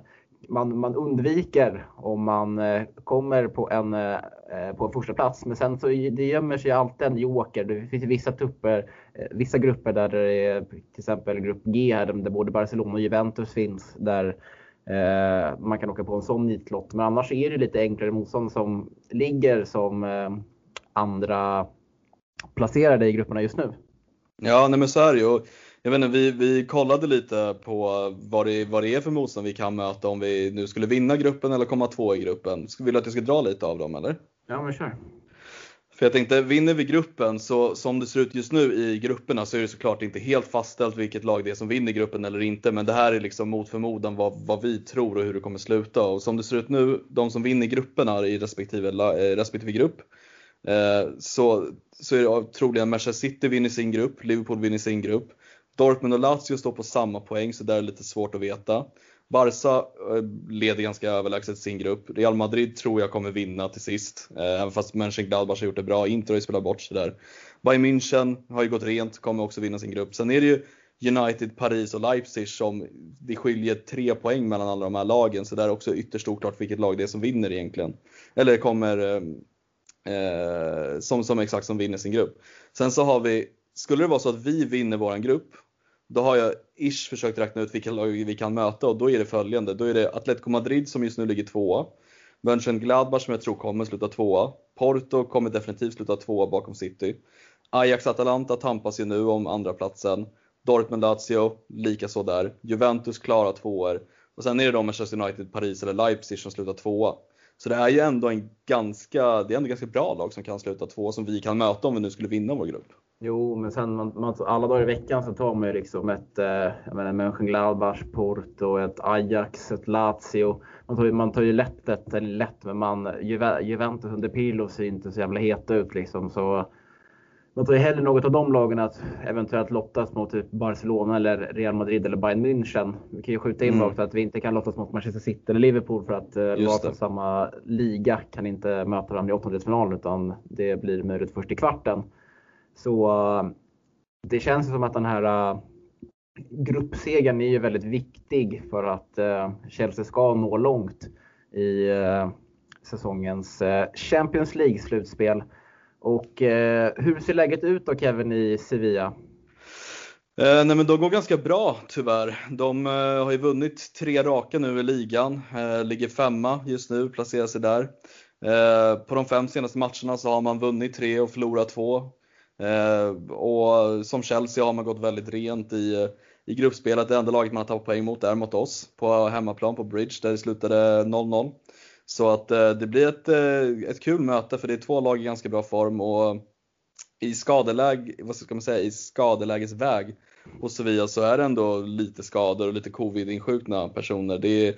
man, man undviker om man eh, kommer på en, eh, på en första plats. Men sen så det gömmer sig alltid en joker. Det finns vissa, trupper, eh, vissa grupper där det är till exempel grupp G här där både Barcelona och Juventus finns. Där eh, man kan åka på en sån nitlott. Men annars är det lite enklare motstånd som ligger som eh, andra placerade i grupperna just nu. Ja, nej men så är det ju. Jag vet inte, vi, vi kollade lite på vad det, vad det är för motstånd vi kan möta om vi nu skulle vinna gruppen eller komma två i gruppen. Vill du att jag ska dra lite av dem eller? Ja, men kör. För jag tänkte, vinner vi gruppen så som det ser ut just nu i grupperna så är det såklart inte helt fastställt vilket lag det är som vinner gruppen eller inte. Men det här är liksom mot förmodan vad, vad vi tror och hur det kommer sluta. Och som det ser ut nu, de som vinner grupperna i respektive, eh, respektive grupp. Eh, så, så är det troligen Manchester City vinner sin grupp, Liverpool vinner sin grupp. Dortmund och Lazio står på samma poäng så där är det lite svårt att veta. Barca eh, leder ganska överlägset sin grupp. Real Madrid tror jag kommer vinna till sist. Eh, även fast Mönchengladbach har gjort det bra. Inter har ju spelat bort sig där. Bayern München har ju gått rent, kommer också vinna sin grupp. Sen är det ju United, Paris och Leipzig som det skiljer tre poäng mellan alla de här lagen. Så där är också ytterst oklart vilket lag det är som vinner egentligen. Eller kommer eh, eh som, som exakt som vinner sin grupp. Sen så har vi, skulle det vara så att vi vinner våran grupp, då har jag ish försökt räkna ut vilka lag vi kan möta och då är det följande. Då är det Atletico Madrid som just nu ligger tvåa. Mönchengladbach som jag tror kommer sluta tvåa. Porto kommer definitivt sluta tvåa bakom City. Ajax-Atalanta tampas ju nu om andra platsen. Dortmund-Lazio, likaså där. Juventus klara tvåor. Och sen är det då Manchester United, Paris eller Leipzig som slutar tvåa. Så det är ju ändå en ganska, det är ändå ganska bra lag som kan sluta tvåa som vi kan möta om vi nu skulle vinna vår grupp. Jo, men sen man, man, alla dagar i veckan så tar man ju liksom ett eh, Mönchengladbach, Porto, ett Ajax, ett Lazio. Man tar, ju- man tar ju lätt ett, eller lätt, men man, Juve, Juventus under Pirlo ser inte så jävla heta ut liksom. Så man tar ju hellre något av de lagen att eventuellt lottas mot typ Barcelona eller Real Madrid eller Bayern München. Vi kan ju skjuta in Mm. också att vi inte kan lottas mot Manchester City eller Liverpool för att eh, lag från samma liga kan inte möta varandra i åttondelsfinalen utan det blir möjligt först i kvarten. Så det känns som att den här eh, gruppsegern är ju väldigt viktig för att eh, Chelsea ska nå långt i eh, säsongens Champions League-slutspel. Och hur ser läget ut då Kevin i Sevilla? Eh, nej men de går ganska bra tyvärr. De eh, har ju vunnit tre raka nu i ligan, eh, ligger femma just nu, placerar sig där. Eh, på de fem senaste matcherna så har man vunnit tre och förlorat två. Eh, och som Chelsea har man gått väldigt rent i, i gruppspelet. Det enda laget man har tappat poäng mot är mot oss på hemmaplan på Bridge där det slutade 0-0. Så att eh, det blir ett, eh, ett kul möte för det är två lag i ganska bra form och i skadeläge, vad ska man säga, i skadelägesväg hos Sevilla så är det ändå lite skador och lite covid-insjukna personer. Det är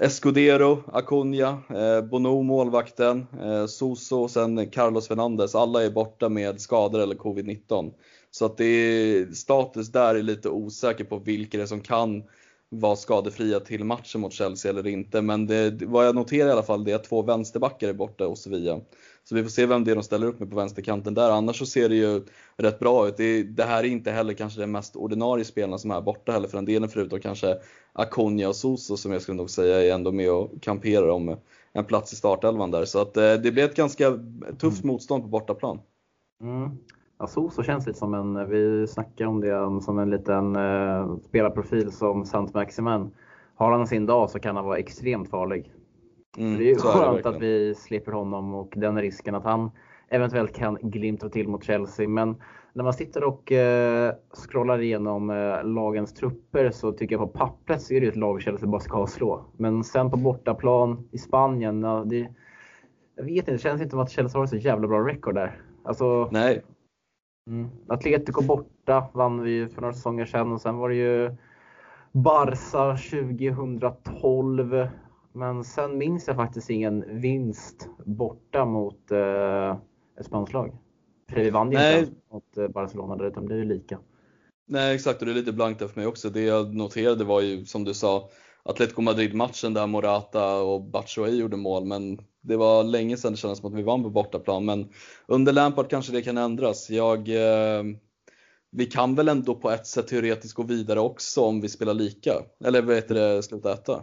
Escudero, Acuna, eh, Bono målvakten, eh, Soso och sen Carlos Fernandes. Alla är borta med skador eller covid-19. Så att det är, status där är lite osäker på vilka det är som kan vara skadefria till matchen mot Chelsea eller inte. Men det, vad jag noterar i alla fall det är att två vänsterbackar är borta hos Sevilla. Så vi får se vem det är de ställer upp med på vänsterkanten där. Annars så ser det ju rätt bra ut. Det, det här är inte heller kanske den mest ordinarie spelarna som är borta heller för den delen förutom kanske Akonia och Soso som jag skulle nog säga är ändå med och kamperar om en plats i startelvan där. Så att eh, det blir ett ganska tufft motstånd på bortaplan. Mm. Ja, Soso känns lite som en, vi snackade om det, som en liten eh, spelarprofil som Sant Maximen. Har han sin dag så kan han vara extremt farlig. Mm, det är skönt att vi slipper honom och den risken att han eventuellt kan glimta till mot Chelsea. Men när man sitter och eh, scrollar igenom eh, lagens trupper så tycker jag på pappret så är det ett lag Chelsea bara ska slå. Men sen på bortaplan i Spanien, ja, det, jag vet inte, det känns inte som att Chelsea har så jävla bra record där. Alltså, Nej, Mm. Atletico borta vann vi för några säsonger sedan och sen var det ju Barca 2012. Men sen minns jag faktiskt ingen vinst borta mot eh, ett spanskt lag. För vi vann ju inte mot eh, Barcelona utan det blev ju lika. Nej exakt och det är lite blankt där för mig också. Det jag noterade var ju som du sa Atletico Madrid-matchen där Morata och Batshuayi gjorde mål men det var länge sedan det kändes som att vi vann på bortaplan men under Lampard kanske det kan ändras. Jag, eh, vi kan väl ändå på ett sätt teoretiskt gå vidare också om vi spelar lika? Eller vad heter det, sluta äta?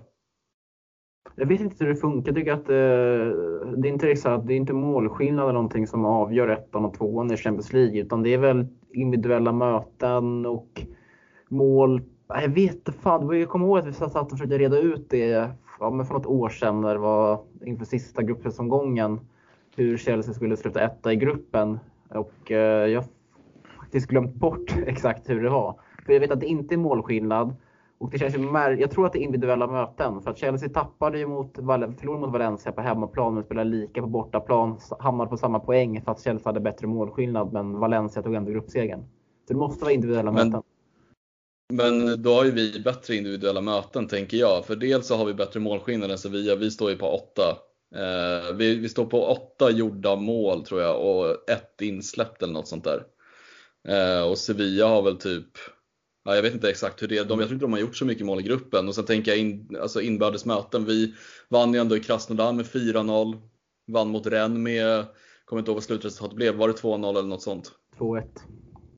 Jag vet inte hur det funkar. Jag tycker att eh, det är inte exakt, det är inte målskillnad eller någonting som avgör ettan och tvåan i Champions League, utan det är väl individuella möten och mål. Jag vet inte fan, jag kommer ihåg att vi satt och försökte reda ut det ja, men för något år sedan när det var inför sista gruppsäsomgången hur Chelsea skulle sluta etta i gruppen. Och eh, jag har faktiskt glömt bort exakt hur det var. För jag vet att det inte är målskillnad. Och det känns ju jag tror att det är individuella möten. För att Chelsea tappade ju mot, förlorade mot Valencia på hemmaplan men spelade lika på bortaplan. Hamnade på samma poäng för att Chelsea hade bättre målskillnad men Valencia tog ändå gruppsegern. Så det måste vara individuella men, möten. Men då har ju vi bättre individuella möten tänker jag. För dels så har vi bättre målskillnad än Sevilla. Vi står ju på åtta. Eh, vi, vi, står på åtta gjorda mål tror jag och ett insläppt eller något sånt där. Eh, och Sevilla har väl typ Ja, jag vet inte exakt hur det är. De, jag tror inte de har gjort så mycket mål i gruppen. Och sen tänker jag in, alltså inbördes möten. Vi vann ju ändå i Krasnodar med 4-0. Vann mot Rennes med, kommer inte ihåg vad slutresultatet blev. Var det 2-0 eller något sånt? 2-1.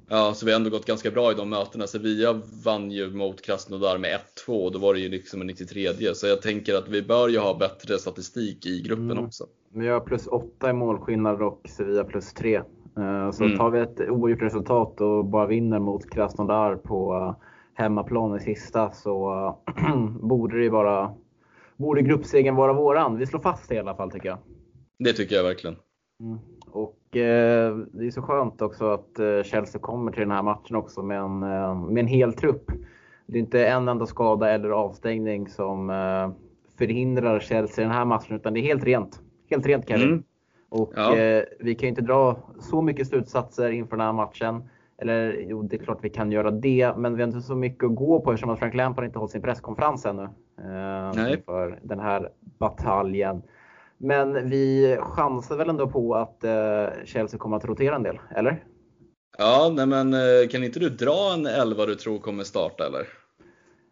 Ja, så vi har ändå gått ganska bra i de mötena. Sevilla vann ju mot Krasnodar med 1-2 och då var det ju liksom en 93 Så jag tänker att vi bör ju ha bättre statistik i gruppen mm. också. Vi har plus 8 i målskillnad och Sevilla plus 3. Eh, så mm. tar vi ett oavgjort resultat och bara vinner mot Krasnodar på eh, hemmaplan i sista så borde det vara borde gruppsegern vara våran. Vi slår fast det i alla fall tycker jag. Det tycker jag verkligen. Mm. Och eh, det är så skönt också att eh, Chelsea kommer till den här matchen också med en, eh, med en hel trupp. Det är inte en enda skada eller avstängning som eh, förhindrar Chelsea i den här matchen utan det är helt rent. Helt rent Kevin. Mm. Och ja. eh, vi kan ju inte dra så mycket slutsatser inför den här matchen. Eller jo, det är klart vi kan göra det, men vi har inte så mycket att gå på eftersom att Frank Lampard inte hållit sin presskonferens ännu. Eh, inför den här bataljen. Men vi chansar väl ändå på att eh, Chelsea kommer att rotera en del, eller? Ja, nej men eh, kan inte du dra en elva du tror kommer starta eller?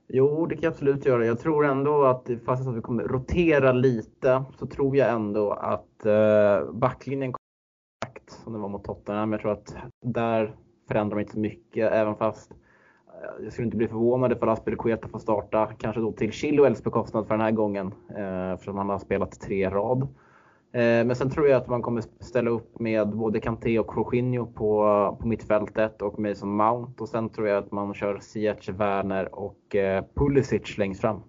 Jo, det kan jag absolut göra. Jag tror ändå att fast att vi kommer rotera lite så tror jag ändå att eh, backlinjen kommer att som det var mot Tottenham. Jag tror att där förändrar man inte så mycket även fast jag skulle inte bli förvånad ifall Aspelekueta får starta, kanske då till Chilwells bekostnad för den här gången, eh, eftersom han har spelat tre rad. Eh, men sen tror jag att man kommer ställa upp med både Kanté och Jorginho på, på mittfältet och Mason Mount. Och sen tror jag att man kör Ziyech, Werner och eh, Pulisic längst fram.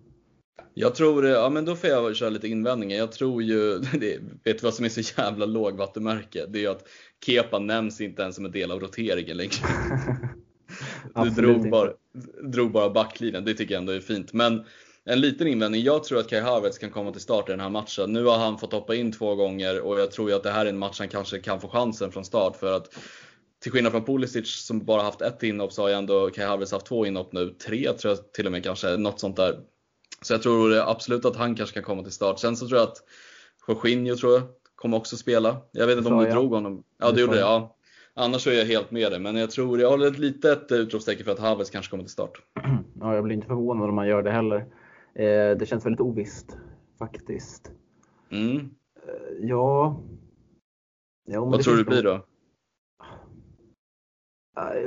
Jag tror, ja men då får jag köra lite invändningar. Jag tror ju, det, vet du vad som är så jävla lågvattenmärke? Det är ju att Kepa nämns inte ens som en del av roteringen längre. du drog bara, drog bara backlinjen, det tycker jag ändå är fint. Men en liten invändning. Jag tror att Kai Havertz kan komma till start i den här matchen. Nu har han fått hoppa in två gånger och jag tror att det här är en match han kanske kan få chansen från start för att till skillnad från Pulisic som bara haft ett inhopp så har ju ändå Kai Havertz haft två inhopp nu. Tre tror jag till och med kanske, något sånt där. Så jag tror absolut att han kanske kan komma till start. Sen så tror jag att Jorginho tror jag kommer också spela. Jag vet inte om du drog honom. Ja, du gjorde det. Ja. Annars är jag helt med dig, men jag tror jag håller ett litet utropstecken för att Havertz kanske kommer till start. Ja, jag blir inte förvånad om man gör det heller. Eh, det känns väldigt ovisst faktiskt. Mm. Eh, ja. ja Vad tror du det blir då?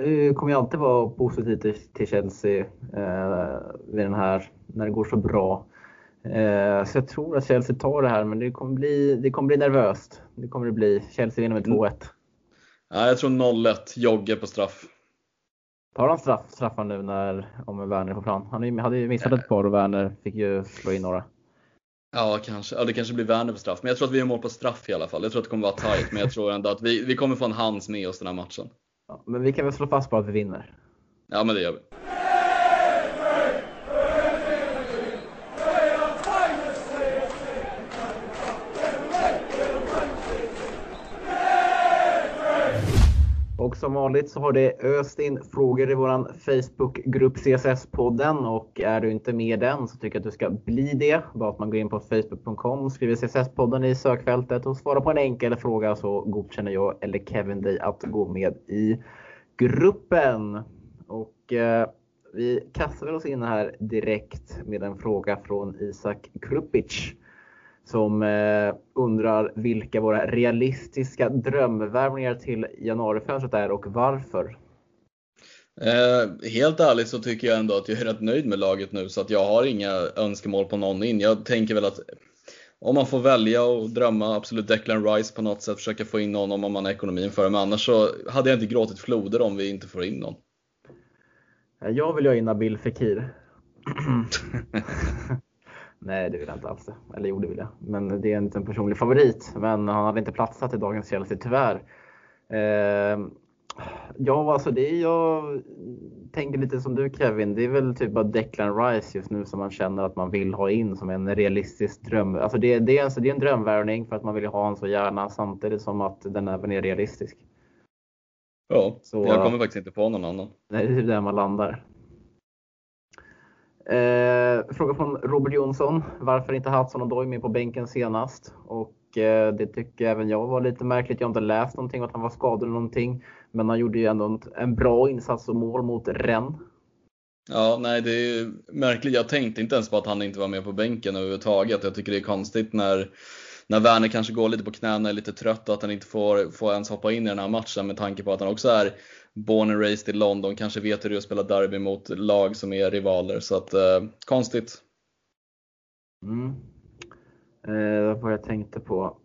Jag kommer ju alltid vara positiv till, till Chelsea eh, vid den här, när det går så bra. Eh, så jag tror att Chelsea tar det här, men det kommer bli, det kommer bli nervöst. Det kommer det bli. Chelsea vinner med 2-1. Ja, jag tror 0-1, Jogge på straff. Tar han straff, straffar nu när om Werner får fram? Han hade ju missat ett par och Werner fick ju slå in några. Ja, kanske. Ja, det kanske blir Werner på straff. Men jag tror att vi gör mål på straff i alla fall. Jag tror att det kommer vara tight, men jag tror ändå att vi, vi kommer få en hands med oss den här matchen. Ja, men vi kan väl slå fast på att vi vinner? Ja, men det gör vi. Och som vanligt så har det öst in frågor i vår Facebookgrupp CSS-podden och är du inte med i den så tycker jag att du ska bli det. Bara att man går in på facebook.com, skriver CSS-podden i sökfältet och svarar på en enkel fråga så godkänner jag eller Kevin dig att gå med i gruppen. Och eh, vi kastar oss in här direkt med en fråga från Isak Krupic som eh, undrar vilka våra realistiska drömvärvningar till januarifönstret är och varför. Eh, helt ärligt så tycker jag ändå att jag är rätt nöjd med laget nu så att jag har inga önskemål på någon in. Jag tänker väl att om man får välja och drömma, absolut Declan Rice på något sätt, försöka få in någon om man har ekonomin för det. Men annars så hade jag inte gråtit floder om vi inte får in någon. Jag vill ju ha in Nabil Fekir. Nej, det vill jag inte alls. Eller jo, det vill jag. Men det är en personlig favorit. Men han hade inte platsat i dagens Chelsea, tyvärr. Eh, ja, alltså det är, jag tänker lite som du Kevin. Det är väl typ bara Declan Rice just nu som man känner att man vill ha in som en realistisk dröm. Alltså det, det, är, alltså det är en drömvärvning för att man vill ha honom så gärna samtidigt som att den även är realistisk. Ja, så, jag kommer faktiskt inte på någon annan. Nej, det är där man landar. Eh, fråga från Robert Jonsson. Varför inte Hudson Odoi med på bänken senast? Och eh, det tycker även jag var lite märkligt. Jag har inte läst någonting om att han var skadad eller någonting. Men han gjorde ju ändå en, en bra insats och mål mot Rennes. Ja, nej det är märkligt. Jag tänkte inte ens på att han inte var med på bänken överhuvudtaget. Jag tycker det är konstigt när, när Werner kanske går lite på knäna, är lite trött och att han inte får, får ens hoppa in i den här matchen med tanke på att han också är born and raised i London, kanske vet hur det är att spela derby mot lag som är rivaler. Så att, eh, konstigt. Mm. Eh, vad jag tänkte på.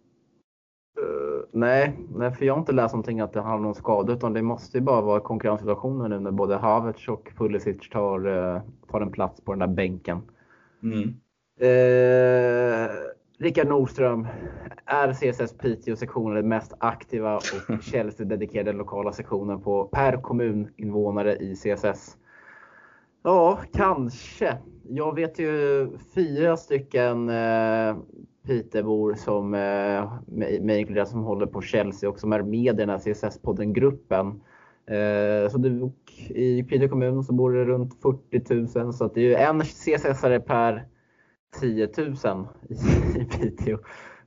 Uh, nej, nej, för jag har inte läst någonting att det handlar om skada utan det måste ju bara vara konkurrenssituationen nu när både Havertz och Pulisic tar, uh, tar en plats på den där bänken. Mm. Uh, Rickard Nordström, är CSS Piteå-sektionen den mest aktiva och Chelsea-dedikerade lokala sektionen på, per kommuninvånare i CSS? Ja, kanske. Jag vet ju fyra stycken eh, Piteåbor som, eh, mig inkluderat, som håller på Chelsea och som är med i den här CSS-podden-gruppen. Eh, så du, I Piteå kommun så bor det runt 40 000 så att det är ju en CSS-are per 10 000 i Piteå.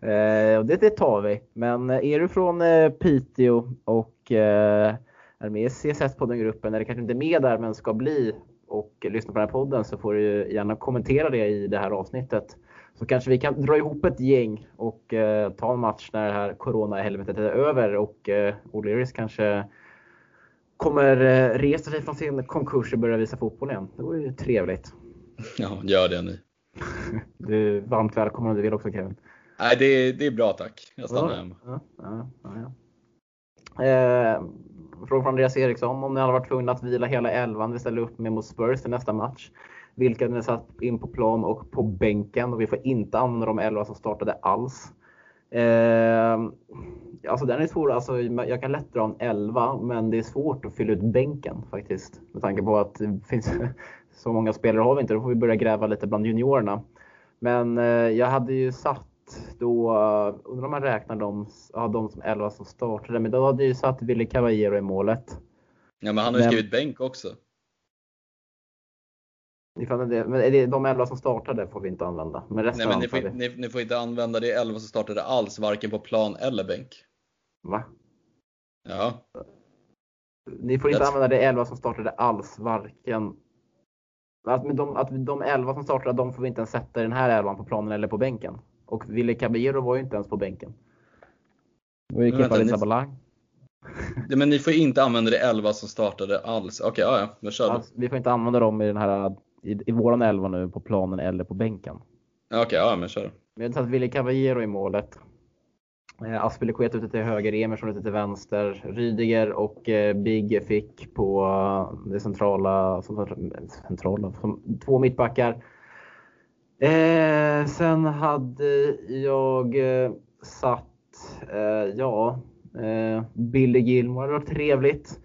Eh, och det, det tar vi. Men eh, är du från eh, Piteå och eh, är med i CSS-podden-gruppen, eller kanske inte med där men ska bli och lyssna på den här podden så får du gärna kommentera det i det här avsnittet. Så kanske vi kan dra ihop ett gäng och eh, ta en match när det här corona-helvetet är över och eh, O'Learys kanske kommer eh, resa sig från sin konkurs och börja visa fotboll igen. Det vore ju trevligt. Ja, gör det nu. Du är varmt välkommen om du vill också Kevin. Nej, det, det är bra tack. Jag stannar hemma. Ja, ja, ja, eh, från Andreas Eriksson. Om ni hade varit tvungna att vila hela elvan vi ställer upp med mot Spurs i nästa match. Vilka ni satt in på plan och på bänken. Och vi får inte använda de elva som startade alls. Eh, alltså den är svår. Alltså, jag kan lätt dra en 11 men det är svårt att fylla ut bänken faktiskt. Med tanke på att det finns så många spelare har vi inte. Då får vi börja gräva lite bland juniorerna. Men eh, jag hade ju satt då, uh, undrar om man räknar de, ja, de som 11 som startade, men då hade jag ju satt Willy Caballero i målet. Ja men han har ju men, skrivit bänk också. Men de 11 som startade får vi inte använda. Men resten Nej men ni får, ni, ni får, inte använda det 11 som startade alls, varken på plan eller bänk. Va? Ja. Ni får inte That's... använda det 11 som startade alls, varken att de, att de 11 som startade, de får vi inte ens sätta i den här elvan på planen eller på bänken. Och Ville Caballero var ju inte ens på bänken. Och gick in Paris Sabalang. Men ni får inte använda det 11 som startade alls? Okej, okay, ja, ja, men kör alltså, Vi får inte använda dem i den här i, i våran 11 nu på planen eller på bänken. Okej, okay, ja men kör. Vi har satt Ville Caballero i målet. Eh, ute till höger, Emerson ute till vänster. Rydiger och eh, Big fick på eh, det centrala, centrala som två mittbackar. Eh, sen hade jag eh, satt, eh, ja, eh, Billy Gilmore, det var trevligt.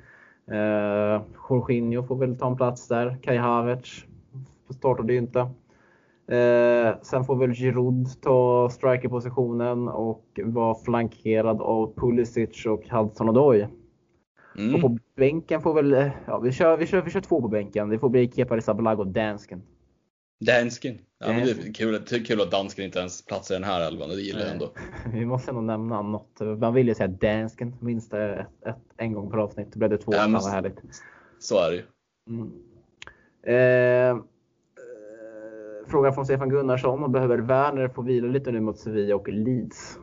Eh, Jorginho får väl ta en plats där. Kai Havertz startade ju inte. Eh, sen får väl Giroud ta strikerpositionen och vara flankerad av Pulisic och Hudson Odoi. Mm. Och på bänken får väl, ja vi kör, vi kör, vi kör två på bänken. Det får bli Kepa Arrizabalaga och Dansken. Dansken. Ja, men det är kul, kul att dansken inte ens platsar i den här elvan, det gillar jag ändå. Vi måste ändå nämna något. Man vill ju säga dansken minst ett, ett, en gång per avsnitt. Då blev det två. Ja, men, vad härligt. Så är det ju. Mm. Eh, fråga från Stefan Gunnarsson och behöver Werner få vila lite nu mot Sevilla och Leeds?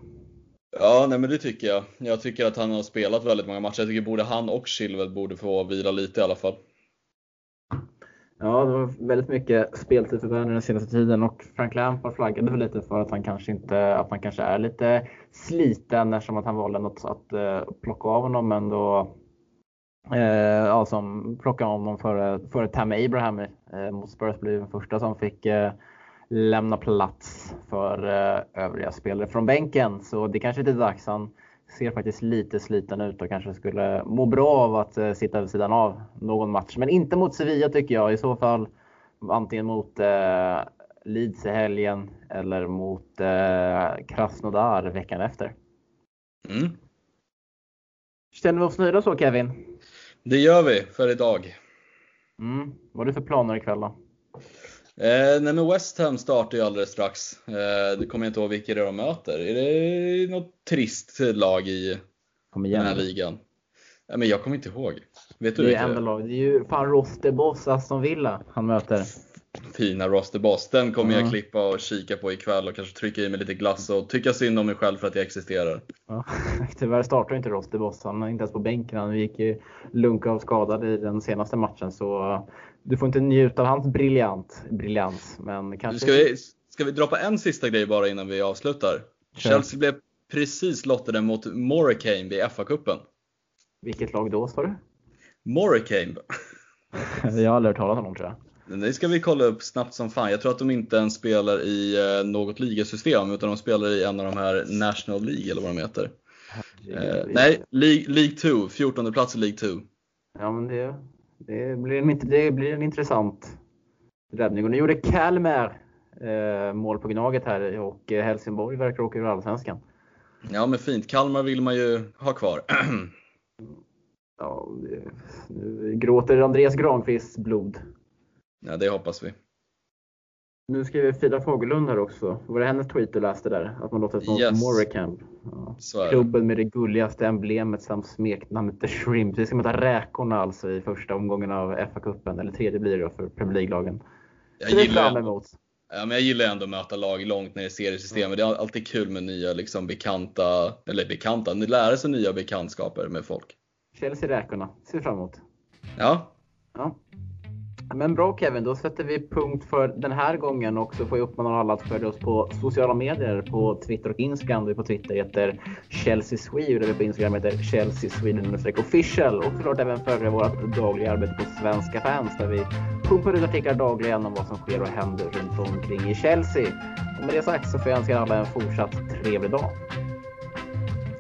Ja, nej men det tycker jag. Jag tycker att han har spelat väldigt många matcher. Jag tycker både han och Chilwell borde få vila lite i alla fall. Ja, det var väldigt mycket speltid för Werner den senaste tiden och Frank Lampard flaggade väl lite för att han kanske inte, att han kanske är lite sliten eftersom att han valde något att uh, plocka av honom men då uh, ja, som plockade av honom före, före Tam Abraham uh, mot Spurs blev den första som fick lämna plats för övriga spelare från bänken. Så det kanske är lite dags. Han ser faktiskt lite sliten ut och kanske skulle må bra av att eh, sitta vid sidan av någon match. Men inte mot Sevilla tycker jag. I så fall antingen mot eh, Leeds i helgen eller mot eh, Krasnodar veckan efter. Mm. Känner vi oss nöjda så Kevin? Det gör vi för idag. Mm. Vad har du för planer ikväll då? Eh, nej men West Ham startar ju alldeles strax. Eh, det kommer jag inte ihåg vilka det är de möter. Är det något trist lag i den här ligan? Ja, men jag kommer inte ihåg. Vet du det är enda lag. Det är ju fan Rosterboss Aston Villa han möter. Fina Rosterboss. Den kommer ja. jag klippa och kika på ikväll och kanske trycka i mig lite glass och tycka synd om mig själv för att jag existerar. Ja. Tyvärr startar inte Rosterboss. Han är inte ens på bänken. Han gick ju lunka och skadad i den senaste matchen. Så du får inte njuta av hans briljant, briljans. Men kanske... Ska vi, ska vi droppa en sista grej bara innan vi avslutar? Kör. Chelsea blev precis lottade mot Morecambe i FA-cupen. Vilket lag då sa du? Morecambe. jag har aldrig hört talas om dem tror jag. Det ska vi kolla upp snabbt som fan. Jag tror att de inte ens spelar i eh, något ligasystem utan de spelar i en av de här National League eller vad de heter. Eh, nej, League, League 2, 14 plats i League 2. Ja men det, det blir en, det blir en intressant räddning. Och nu gjorde Kalmar eh, mål på Gnaget här och eh, Helsingborg verkar åka ur Allsvenskan. Ja men fint, Kalmar vill man ju ha kvar. ja, nu gråter Andreas Granqvists blod. Ja, det hoppas vi. Nu skriver Frida Fagerlund här också. Var det hennes tweet du läste där? Att man låter som yes. Morecamp. Ja. Klubben med det gulligaste emblemet samt smeknamnet The Shrimp. Vi ska möta Räkorna alltså i första omgången av FA-cupen. Eller tredje blir det då för Premier League-lagen. Jag gillar, emot. Ja, men jag gillar ändå att möta lag långt ner i seriesystemet. Mm. Det är alltid kul med nya liksom, bekanta, eller bekanta, ni lär sig nya bekantskaper med folk. Chelsea-Räkorna, ser fram emot. Ja. ja. Men bra Kevin, då sätter vi punkt för den här gången och så får jag uppmana alla att följa oss på sociala medier på Twitter och Instagram. Vi på Twitter heter Chelsea Sweden och vi på Instagram heter Chelsea Sweden official och såklart även följa vårt dagliga arbete på Svenska fans där vi pumpar ut artiklar dagligen om vad som sker och händer runt omkring i Chelsea. Och med det sagt så får jag önska alla en fortsatt trevlig dag.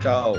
Ciao!